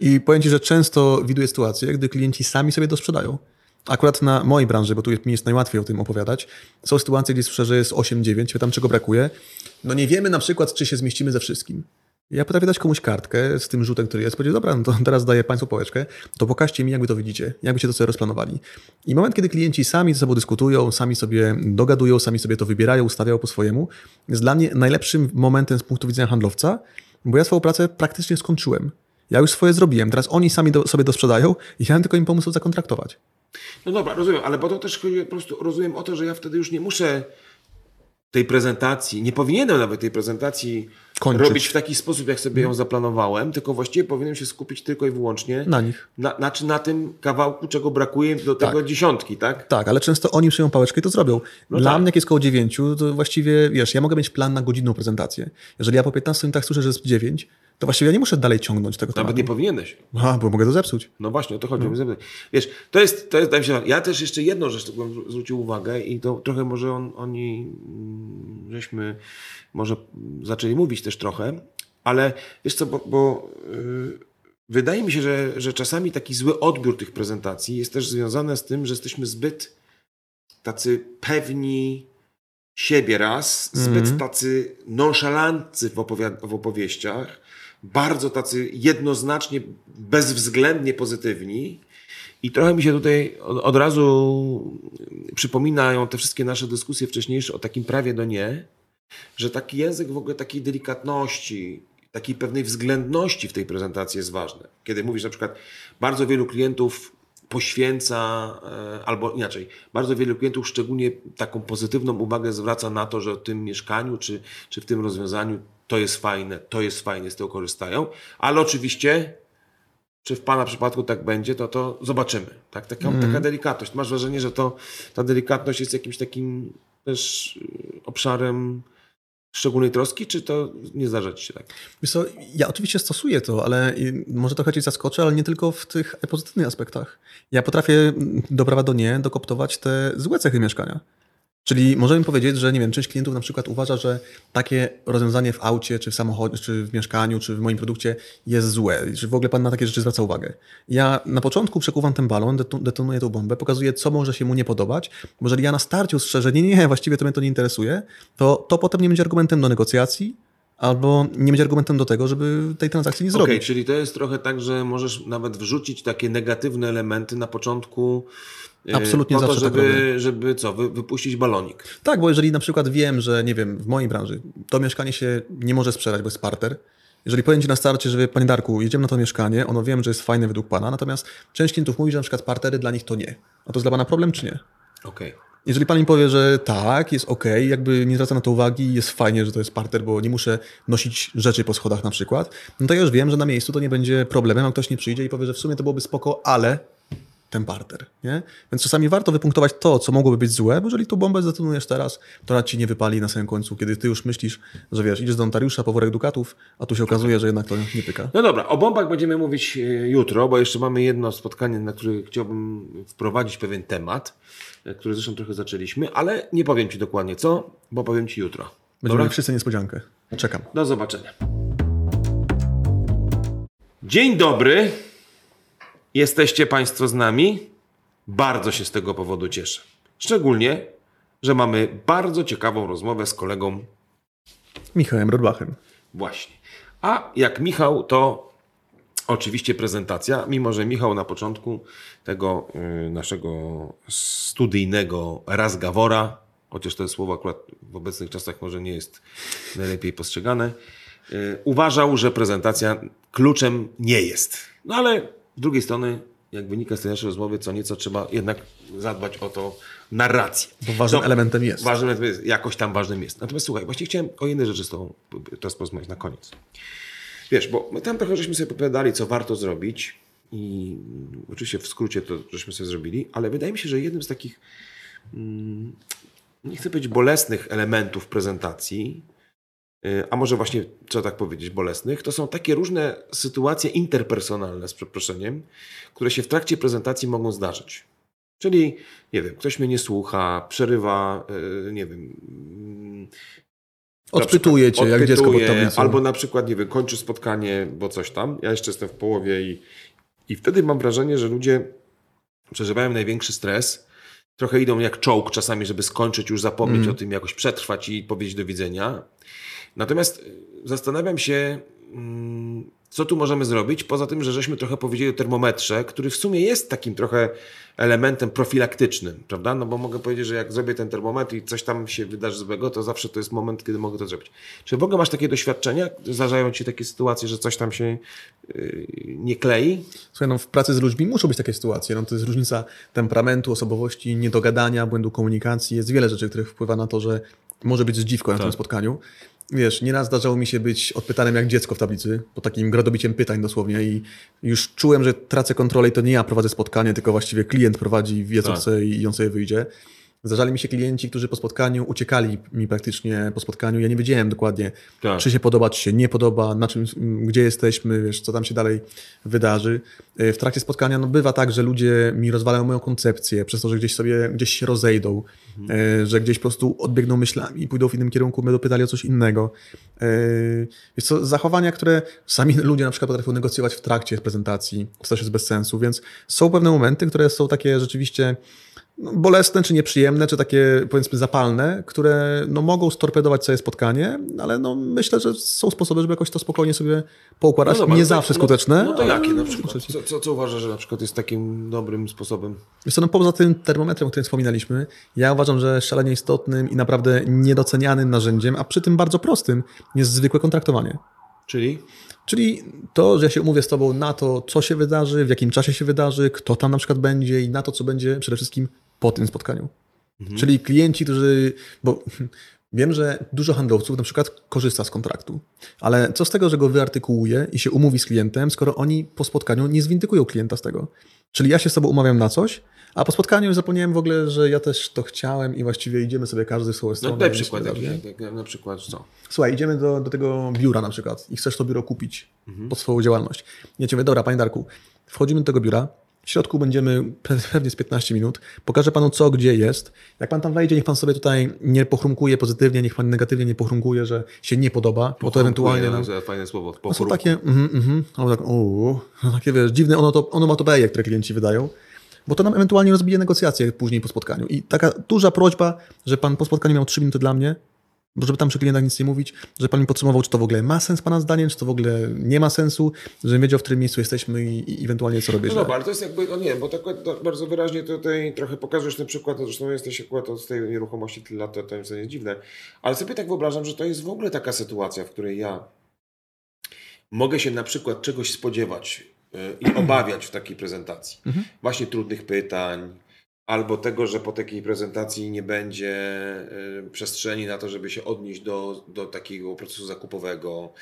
I powiem Ci, że często widuję sytuację, gdy klienci sami sobie dosprzedają akurat na mojej branży, bo tu mi jest najłatwiej o tym opowiadać, są sytuacje, gdzie słyszę, że jest 8-9, pytam czego brakuje. No nie wiemy na przykład, czy się zmieścimy ze wszystkim. Ja potrafię dać komuś kartkę z tym rzutem, który jest, powiedzieć, dobra, no to teraz daję Państwu pałeczkę, to pokażcie mi, jak Wy to widzicie, jak byście to sobie rozplanowali. I moment, kiedy klienci sami ze sobą dyskutują, sami sobie dogadują, sami sobie to wybierają, ustawiają po swojemu, jest dla mnie najlepszym momentem z punktu widzenia handlowca, bo ja swoją pracę praktycznie skończyłem. Ja już swoje zrobiłem, teraz oni sami do, sobie dosprzedają i ja tylko im pomóc zakontraktować. No dobra, rozumiem, ale bo to też chodzi po prostu, rozumiem o to, że ja wtedy już nie muszę tej prezentacji, nie powinienem nawet tej prezentacji Kończyć. robić w taki sposób, jak sobie ją zaplanowałem, tylko właściwie powinienem się skupić tylko i wyłącznie na nich. Na, znaczy na tym kawałku, czego brakuje do tak. tego dziesiątki, tak? Tak, ale często oni przyjmą pałeczkę i to zrobią. No Dla tak. mnie, jak jest koło dziewięciu, to właściwie, wiesz, ja mogę mieć plan na godzinną prezentację. Jeżeli ja po 15 minutach słyszę, że jest dziewięć, to właściwie ja nie muszę dalej ciągnąć tego Nawet tematu. nie powinieneś. A, bo mogę to zepsuć. No właśnie, o to chodzi. No. Wiesz, to jest, to jest, mi się, ja też jeszcze jedną rzecz bym zwrócił uwagę i to trochę może on, oni, mm, żeśmy może zaczęli mówić też trochę, ale wiesz co, bo, bo yy, wydaje mi się, że, że czasami taki zły odbiór tych prezentacji jest też związany z tym, że jesteśmy zbyt tacy pewni siebie raz, zbyt mm. tacy nonszalantcy w, w opowieściach, bardzo tacy jednoznacznie, bezwzględnie pozytywni. I trochę mi się tutaj od, od, razu przypominają te wszystkie nasze dyskusje wcześniejsze o takim prawie do nie, że taki język w ogóle takiej delikatności, takiej pewnej względności w tej prezentacji jest ważny. Kiedy mówisz na przykład, bardzo wielu klientów poświęca, e, albo inaczej, bardzo wielu klientów szczególnie taką pozytywną uwagę zwraca na to, że w tym mieszkaniu czy, czy w tym rozwiązaniu to jest fajne, to jest fajne, z tego korzystają, ale oczywiście czy w Pana przypadku tak będzie, to to zobaczymy. Tak? Taka, mm. taka delikatność. Masz wrażenie, że to, ta delikatność jest jakimś takim też y, obszarem szczególnej troski, czy to nie zdarza Ci się tak? Wiesz co, ja oczywiście stosuję to, ale może trochę Cię zaskoczę, ale nie tylko w tych pozytywnych aspektach. Ja potrafię do prawa do nie dokoptować te złe cechy mieszkania. Czyli możemy powiedzieć, że nie wiem, część klientów na przykład uważa, że takie rozwiązanie w aucie, czy w samochodzie, czy w mieszkaniu, czy w moim produkcie jest złe, że w ogóle pan na takie rzeczy zwraca uwagę. Ja na początku przekuwam ten balon, detonuję tą bombę, pokazuję, co może się mu nie podobać, bo jeżeli ja na starcie strzeżę, nie, nie, właściwie to mnie to nie interesuje, to to potem nie będzie argumentem do negocjacji, albo nie będzie argumentem do tego, żeby tej transakcji nie zrobić. Okay, czyli to jest trochę tak, że możesz nawet wrzucić takie negatywne elementy na początku Absolutnie po to, zawsze żeby, tak żeby co, wy, wypuścić balonik. Tak, bo jeżeli na przykład wiem, że nie wiem, w mojej branży to mieszkanie się nie może sprzedać, bo jest parter, jeżeli powiem Ci na starcie, że Panie Darku, jedziemy na to mieszkanie, ono wiem, że jest fajne według Pana, natomiast część klientów mówi, że na przykład partery dla nich to nie. A to jest dla Pana problem, czy nie? Okej. Okay. Jeżeli Pan mi powie, że tak, jest ok, jakby nie zwraca na to uwagi, jest fajnie, że to jest parter, bo nie muszę nosić rzeczy po schodach na przykład, no to ja już wiem, że na miejscu to nie będzie problemem, a ktoś nie przyjdzie i powie, że w sumie to byłoby spoko, ale ten parter. Nie? Więc czasami warto wypunktować to, co mogłoby być złe, bo jeżeli tu bombę zdetonujesz teraz, to rad ci nie wypali na samym końcu, kiedy ty już myślisz, że wiesz, idziesz do notariusza po worek dukatów, a tu się okazuje, że jednak to nie pyka. No dobra, o bombach będziemy mówić e, jutro, bo jeszcze mamy jedno spotkanie, na które chciałbym wprowadzić pewien temat, e, który zresztą trochę zaczęliśmy, ale nie powiem ci dokładnie co, bo powiem ci jutro. Będziemy mieli wszyscy niespodziankę. Czekam. Do zobaczenia. Dzień dobry. Jesteście Państwo z nami? Bardzo się z tego powodu cieszę. Szczególnie, że mamy bardzo ciekawą rozmowę z kolegą Michałem Rodbachem. Właśnie. A jak Michał, to oczywiście prezentacja, mimo że Michał na początku tego y, naszego studyjnego razgawora, chociaż to słowo akurat w obecnych czasach może nie jest najlepiej postrzegane, y, uważał, że prezentacja kluczem nie jest. No ale z drugiej strony, jak wynika z tej naszej rozmowy, co nieco trzeba jednak zadbać o to narrację. Bo ważnym elementem jest. Ważnym elementem jest, jakoś tam ważnym jest. Natomiast słuchaj, właśnie chciałem o jednej rzeczy z tobą teraz porozmawiać na koniec. Wiesz, bo my tam trochę żeśmy sobie opowiadali, co warto zrobić i oczywiście w skrócie to żeśmy sobie zrobili, ale wydaje mi się, że jednym z takich, mm, nie chcę powiedzieć bolesnych elementów prezentacji, a może właśnie, trzeba tak powiedzieć, bolesnych, to są takie różne sytuacje interpersonalne, z przeproszeniem, które się w trakcie prezentacji mogą zdarzyć. Czyli, nie wiem, ktoś mnie nie słucha, przerywa, y, nie wiem. Mm, odpytuje cię, jak dziecko pod tablicą. Albo na przykład, nie wiem, kończy spotkanie, bo coś tam. Ja jeszcze jestem w połowie i, i wtedy mam wrażenie, że ludzie przeżywają największy stres. Trochę idą jak czołg czasami, żeby skończyć, już zapomnieć mm. o tym, jakoś przetrwać i powiedzieć do widzenia. Natomiast zastanawiam się, mm, co tu możemy zrobić, poza tym, że żeśmy trochę powiedzieli o termometrze, który w sumie jest takim trochę elementem profilaktycznym, prawda? No bo mogę powiedzieć, że jak zrobię ten termometr i coś tam się wydarzy złego, to zawsze to jest moment, kiedy mogę to zrobić. Czy w ogóle masz takie doświadczenia? Zdarzają ci takie sytuacje, że coś tam się yy, nie klei? Słuchaj, no w pracy z ludźmi muszą być takie sytuacje. No to jest różnica temperamentu, osobowości, niedogadania, błędu komunikacji. Jest wiele rzeczy, których wpływa na to, że może być zdziwko na tak. tym spotkaniu wiesz, nieraz zdarzało mi się być odpytanym jak dziecko w tablicy, po takim gradobiciem pytań dosłownie i już czułem, że tracę kontrolę i to nie ja prowadzę spotkanie, tylko właściwie klient prowadzi, wie co tak. chce i on sobie wyjdzie. Zdarzali mi się klienci, którzy po spotkaniu uciekali mi praktycznie po spotkaniu. Ja nie wiedziałem dokładnie, tak. czy się podoba, czy się nie podoba, na czym, gdzie jesteśmy, wiesz, co tam się dalej wydarzy. E, w trakcie spotkania no, bywa tak, że ludzie mi rozwalają moją koncepcję przez to, że gdzieś sobie gdzieś się rozejdą, mhm. że gdzieś po prostu odbiegną myślami i pójdą w innym kierunku, będą pytali o coś innego. E, jest to zachowania, które sami ludzie na przykład potrafią negocjować w trakcie prezentacji, to też jest bez sensu, więc są pewne momenty, które są takie rzeczywiście bolesne, czy nieprzyjemne, czy takie powiedzmy zapalne, które no, mogą storpedować całe spotkanie, ale no, myślę, że są sposoby, żeby jakoś to spokojnie sobie poukładać. No dobra, nie to, zawsze no, skuteczne. No to jakie na przykład? Co, co, co, uważasz, że na przykład jest takim dobrym sposobem? Wiesz co, no, poza tym termometrem, o którym wspominaliśmy, ja uważam, że szalenie istotnym i naprawdę niedocenianym narzędziem, a przy tym bardzo prostym, jest zwykłe kontraktowanie. Czyli? Czyli to, że ja się umówię z Tobą na to, co się wydarzy, w jakim czasie się wydarzy, kto tam na przykład będzie i na to, co będzie przede wszystkim po tym spotkaniu. Mhm. Czyli klienci, którzy. Bo [LAUGHS] wiem, że dużo handlowców na przykład korzysta z kontraktu, ale co z tego, że go wyartykułuje i się umówi z klientem, skoro oni po spotkaniu nie zwindykują klienta z tego. Czyli ja się z Tobą umawiam na coś, a po spotkaniu zapomniałem w ogóle, że ja też to chciałem i właściwie idziemy sobie każdy w swoją stronę. No daj przykład, jak, na przykład co? Słuchaj, idziemy do, do tego biura na przykład i chcesz to biuro kupić mhm. pod swoją działalność. Ja Ci mówię, dobra, Panie Darku, wchodzimy do tego biura, W środku będziemy pewnie z 15 minut. Pokażę panu co, gdzie jest. Jak pan tam wejdzie, niech pan sobie tutaj nie pochrumkuje pozytywnie, niech pan negatywnie nie pochrumkuje, że się nie podoba, bo to ewentualnie... Nam... No, fajne słowo. To są takie, mhm, albo tak, uu, no takie wiesz, dziwne ono onomatopeje, które klienci wydają bo to nam ewentualnie rozbije negocjacje później po spotkaniu. I taka duża prośba, że pan po spotkaniu miał 3 minuty dla mnie, żeby tam przy klientach nic nie mówić, że pan mi podsumował, czy to w ogóle ma sens pana zdaniem, czy to w ogóle nie ma sensu, żebym wiedział, w którym miejscu jesteśmy i, i ewentualnie co robię No dobra, ale to jest jakby, no nie, bo tak, tak bardzo wyraźnie tutaj trochę pokazujesz ten przykład, no zresztą jesteś akurat od tej nieruchomości tyle lat, to, to jest dziwne, ale sobie tak wyobrażam, że to jest w ogóle taka sytuacja, w której ja mogę się na przykład czegoś spodziewać y, i [CLEARS THROAT] obawiać w takiej prezentacji. Mhm. Właśnie trudnych pytań, albo tego, że po takiej prezentacji nie będzie y, przestrzeni na to, żeby się odnieść do, do takiego procesu zakupowego,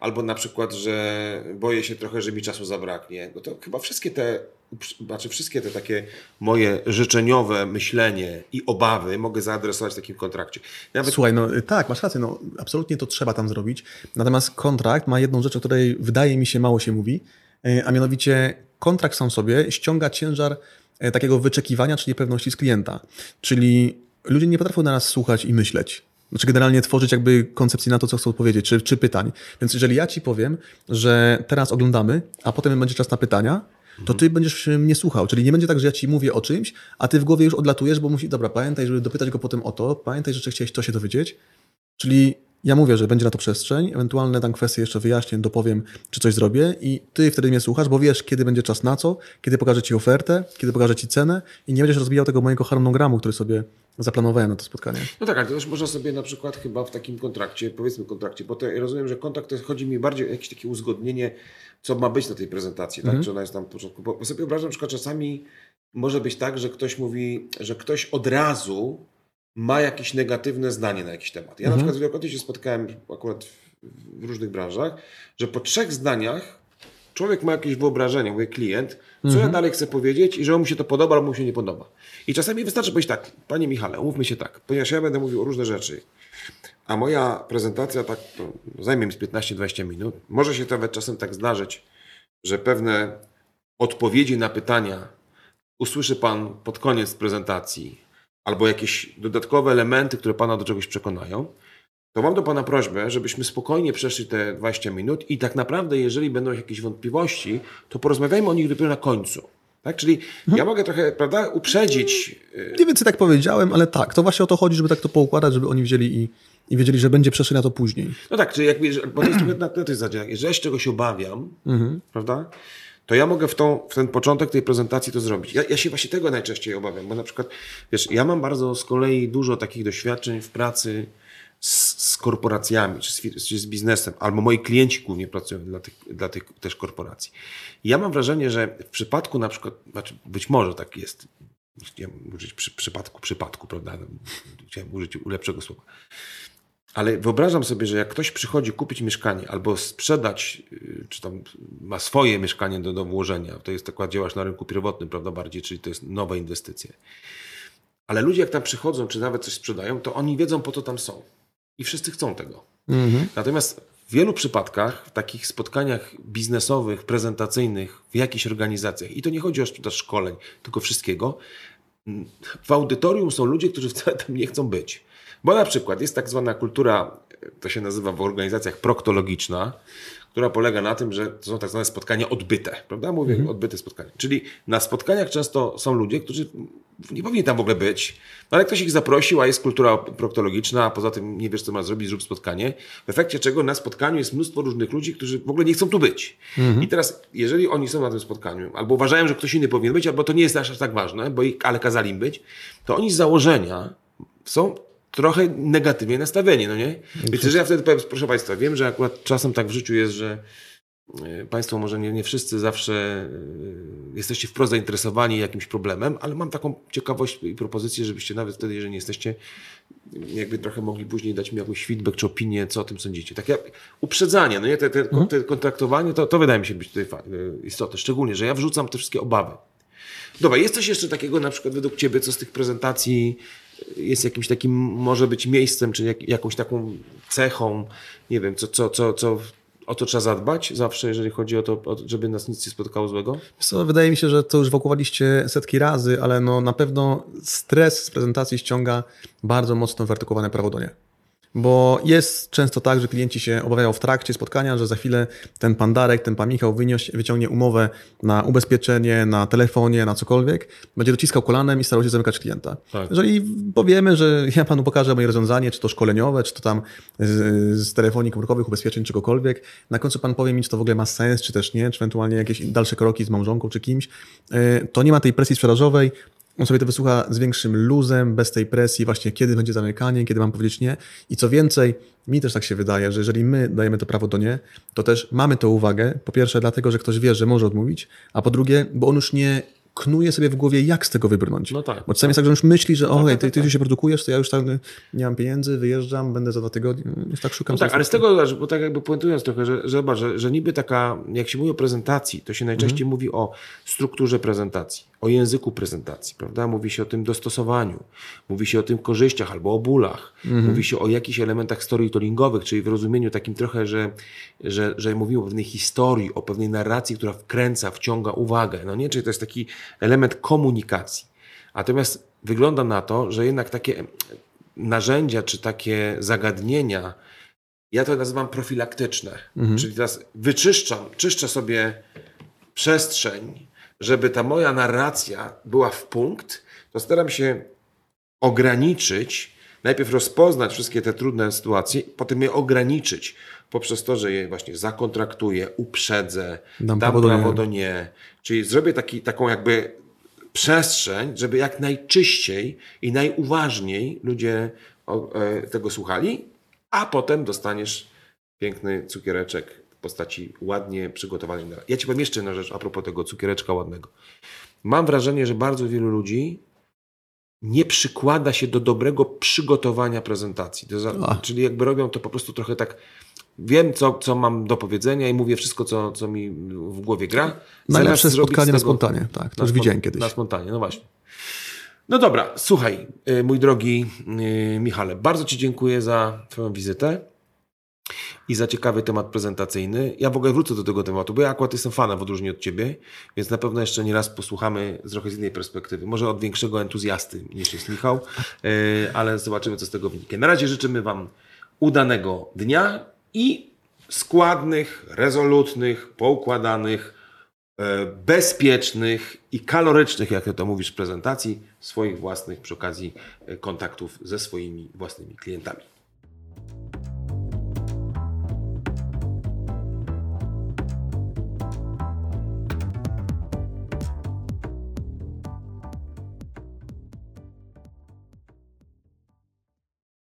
albo na przykład, że boję się trochę, że mi czasu zabraknie. No to chyba wszystkie te, znaczy wszystkie te takie moje życzeniowe myślenie i obawy mogę zaadresować w takim kontrakcie. Nawet... Słuchaj, no tak, masz rację, no absolutnie to trzeba tam zrobić. Natomiast kontrakt ma jedną rzecz, o której wydaje mi się mało się mówi, y, a mianowicie kontrakt sam sobie ściąga ciężar takiego wyczekiwania czy niepewności z klienta. Czyli ludzie nie potrafią na nas słuchać i myśleć. Znaczy generalnie tworzyć jakby koncepcję na to, co chcą odpowiedzieć, czy, czy pytań. Więc jeżeli ja ci powiem, że teraz oglądamy, a potem będzie czas na pytania, to ty będziesz mnie słuchał. Czyli nie będzie tak, że ja ci mówię o czymś, a ty w głowie już odlatujesz, bo musi, dobra, pamiętaj, żeby dopytać go potem o to, pamiętaj, że chciałeś to się dowiedzieć. Czyli ja mówię, że będzie na to przestrzeń, ewentualne tam kwestie jeszcze wyjaśnię, dopowiem, czy coś zrobię i ty wtedy mnie słuchasz, bo wiesz, kiedy będzie czas na co, kiedy pokażę ci ofertę, kiedy pokażę ci cenę i nie będziesz rozbijał tego mojego harmonogramu, który sobie zaplanowałem na to spotkanie. No tak, ale to też można sobie na przykład chyba w takim kontrakcie, powiedzmy kontrakcie, bo to, ja rozumiem, że kontrakt to chodzi mi bardziej o jakieś takie uzgodnienie, co ma być na tej prezentacji, tak? Mhm. Czy ona jest tam w początku. Bo sobie wyobrażam, że czasami może być tak, że ktoś mówi, że ktoś od razu ma jakieś negatywne zdanie na jakiś temat. Ja mhm. na przykład wielokrotnie się spotkałem akurat w różnych branżach, że po trzech zdaniach człowiek ma jakieś wyobrażenie, mój klient, co mhm. ja dalej chcę powiedzieć i że mu się to podoba albo mu się nie podoba. I czasami wystarczy powiedzieć tak, panie Michale, umówmy się tak, ponieważ ja będę mówił o różne rzeczy, a moja prezentacja tak zajmie mi z 15-20 minut. Może się nawet czasem tak zdarzyć, że pewne odpowiedzi na pytania usłyszy pan pod koniec prezentacji, albo jakieś dodatkowe elementy, które Pana do czegoś przekonają, to mam do Pana prośbę, żebyśmy spokojnie przeszli te 20 minut i tak naprawdę, jeżeli będą jakieś wątpliwości, to porozmawiajmy o nich dopiero na końcu. Tak? Czyli mhm. ja mogę trochę, prawda, uprzedzić. Y, nie wiem, co tak powiedziałem, ale tak, to właśnie o to chodzi, żeby tak to poukładać, żeby oni wzięli i, i wiedzieli, że będzie przeszli na to później. No tak, czyli jakby, bo to jest na, na tej zasadzie, jeżeli ja się czegoś obawiam, mhm. prawda, to ja mogę w, tą, w ten początek tej prezentacji to zrobić. Ja, ja, się właśnie tego najczęściej obawiam, bo na przykład, wiesz, ja mam bardzo z kolei dużo takich doświadczeń w pracy z, z korporacjami, czy z, czy z, biznesem, albo moi klienci głównie pracują dla tych, dla tych też korporacji. I ja mam wrażenie, że w przypadku na przykład, znaczy być może tak jest, chciałem użyć przy, przypadku, przypadku, prawda, chciałem użyć lepszego słowa, ale wyobrażam sobie, że jak ktoś przychodzi kupić mieszkanie albo sprzedać, y, czy tam ma swoje mieszkanie do, do włożenia, to jest tak działasz na rynku pierwotnym, prawda, bardziej, czyli to jest nowe inwestycje. Ale ludzie jak tam przychodzą, czy nawet coś sprzedają, to oni wiedzą po co tam są. I wszyscy chcą tego. Mhm. Natomiast w wielu przypadkach, w takich spotkaniach biznesowych, prezentacyjnych, w jakichś organizacjach, i to nie chodzi o sprzedaż szkoleń, tylko wszystkiego, w audytorium są ludzie, którzy wcale tam nie chcą być. Bo na przykład jest tak zwana kultura, to się nazywa w organizacjach proktologiczna, która polega na tym, że to są tak zwane spotkania odbyte, prawda? Mówię mhm. odbyte spotkania. Czyli na spotkaniach często są ludzie, którzy nie powinni tam w ogóle być, no ale ktoś ich zaprosił, a jest kultura proktologiczna, a poza tym nie wiesz, co ma zrobić, zrób spotkanie. W efekcie czego na spotkaniu jest mnóstwo różnych ludzi, którzy w ogóle nie chcą tu być. Mhm. I teraz, jeżeli oni są na tym spotkaniu, albo uważają, że ktoś inny powinien być, albo to nie jest aż tak ważne, bo ich, ale kazali im być, to oni z założenia są trochę negatywnie nastawieni, no nie? Wiecie, że ja wtedy powiem, proszę Państwa, wiem, że akurat czasem tak w życiu jest, że e, Państwo może nie, nie wszyscy zawsze e, jesteście wprost zainteresowani jakimś problemem, ale mam taką ciekawość i propozycję, żebyście nawet wtedy, jeżeli nie jesteście, jakby trochę mogli później dać mi jakiś feedback czy opinię, co o tym sądzicie. Takie uprzedzanie, no nie? Te, te, mhm. te kontraktowanie, to, to wydaje mi się być tutaj e, istotne. Szczególnie, że ja wrzucam te wszystkie obawy. Dobra, jest coś jeszcze takiego na przykład według Ciebie, co z tych prezentacji jest jakimś takim, może być miejscem, czy jak, jakąś taką cechą, nie wiem, co, co, co, co o to trzeba zadbać zawsze, jeżeli chodzi o to, żeby nas nic nie spotkało złego? Co, wydaje mi się, że to już wokółowaliście setki razy, ale no na pewno stres z prezentacji ściąga bardzo mocno wyartykułowane prawo do nie. Bo jest często tak, że klienci się obawiają w trakcie spotkania, że za chwilę ten pan Darek, ten pan Michał wyciągnie umowę na ubezpieczenie, na telefonie, na cokolwiek, będzie dociskał kolanem i starał się zamykać klienta. Tak. Jeżeli powiemy, że ja panu pokażę moje rozwiązanie, czy to szkoleniowe, czy to tam z, z telefonii komórkowych, ubezpieczeń, czegokolwiek, na końcu pan powie mi, czy to w ogóle ma sens, czy też nie, czy ewentualnie jakieś dalsze kroki z małżonką, czy kimś, e, to nie ma tej presji sprzedażowej, on sobie to wysłucha z większym luzem, bez tej presji, właśnie kiedy będzie zamykanie, kiedy mam powiedzieć nie. I co więcej, mi też tak się wydaje, że jeżeli my dajemy to prawo do nie, to też mamy to uwagę. Po pierwsze, dlatego, że ktoś wie, że może odmówić, a po drugie, bo on już nie knuje sobie w głowie, jak z tego wybrnąć. No tak. Bo czasami jest tak, że już myśli, że o, tak, ty, ty tak, się produkujesz, to ja już tak nie mam pieniędzy, wyjeżdżam, będę za dwa tygodnie, już tak szukam. No tak, ale z tego, bo tak jakby puentując trochę, że, że, że, że niby taka, jak się mówi o prezentacji, to się najczęściej mhm. mówi o strukturze prezentacji, o języku prezentacji, prawda? Mówi się o tym dostosowaniu, mówi się o tym korzyściach albo o bólach, mhm. mówi się o jakichś elementach storytellingowych, czyli w rozumieniu takim trochę, że, że, że mówimy o pewnej historii, o pewnej narracji, która wkręca, wciąga uwagę. No nie, czyli to jest taki element komunikacji. Natomiast wygląda na to, że jednak takie narzędzia czy takie zagadnienia, ja to nazywam profilaktyczne. Mhm. Czyli teraz wyczyszczam, czyszczę sobie przestrzeń, żeby ta moja narracja była w punkt, to staram się ograniczyć, najpierw rozpoznać wszystkie te trudne sytuacje, potem je ograniczyć poprzez to, że je właśnie zakontraktuję, uprzedzę, dam, dam prawo, prawo do nie. Czyli zrobię taki, taką jakby przestrzeń, żeby jak najczyściej i najuważniej ludzie e, tego słuchali, a potem dostaniesz piękny cukiereczek w postaci ładnie przygotowanej. Ja Ci powiem jeszcze jedną rzecz a propos tego cukiereczka ładnego. Mam wrażenie, że bardzo wielu ludzi nie przykłada się do dobrego przygotowania prezentacji. To, czyli jakby robią to po prostu trochę tak wiem, co, co mam do powiedzenia i mówię wszystko, co, co mi w głowie gra. Najlepsze spotkanie na spontanie, tak, to już widziałem kiedyś. Na spontanie, no właśnie. No dobra, słuchaj, y, mój drogi y, Michale, bardzo Ci dziękuję za Twoją wizytę i za ciekawy temat prezentacyjny. Ja w ogóle wrócę do tego tematu, bo ja akurat jestem fanem w odróżnieniu od Ciebie, więc na pewno jeszcze nie raz posłuchamy z trochę z innej perspektywy. Może od większego entuzjasty niż jest Michał, y, ale zobaczymy, co z tego wyniknie. Na razie życzymy Wam udanego dnia i składnych, rezolutnych, poukładanych, e, bezpiecznych i kalorycznych, jak to mówisz prezentacji, swoich własnych przy okazji e, kontaktów ze swoimi własnymi klientami.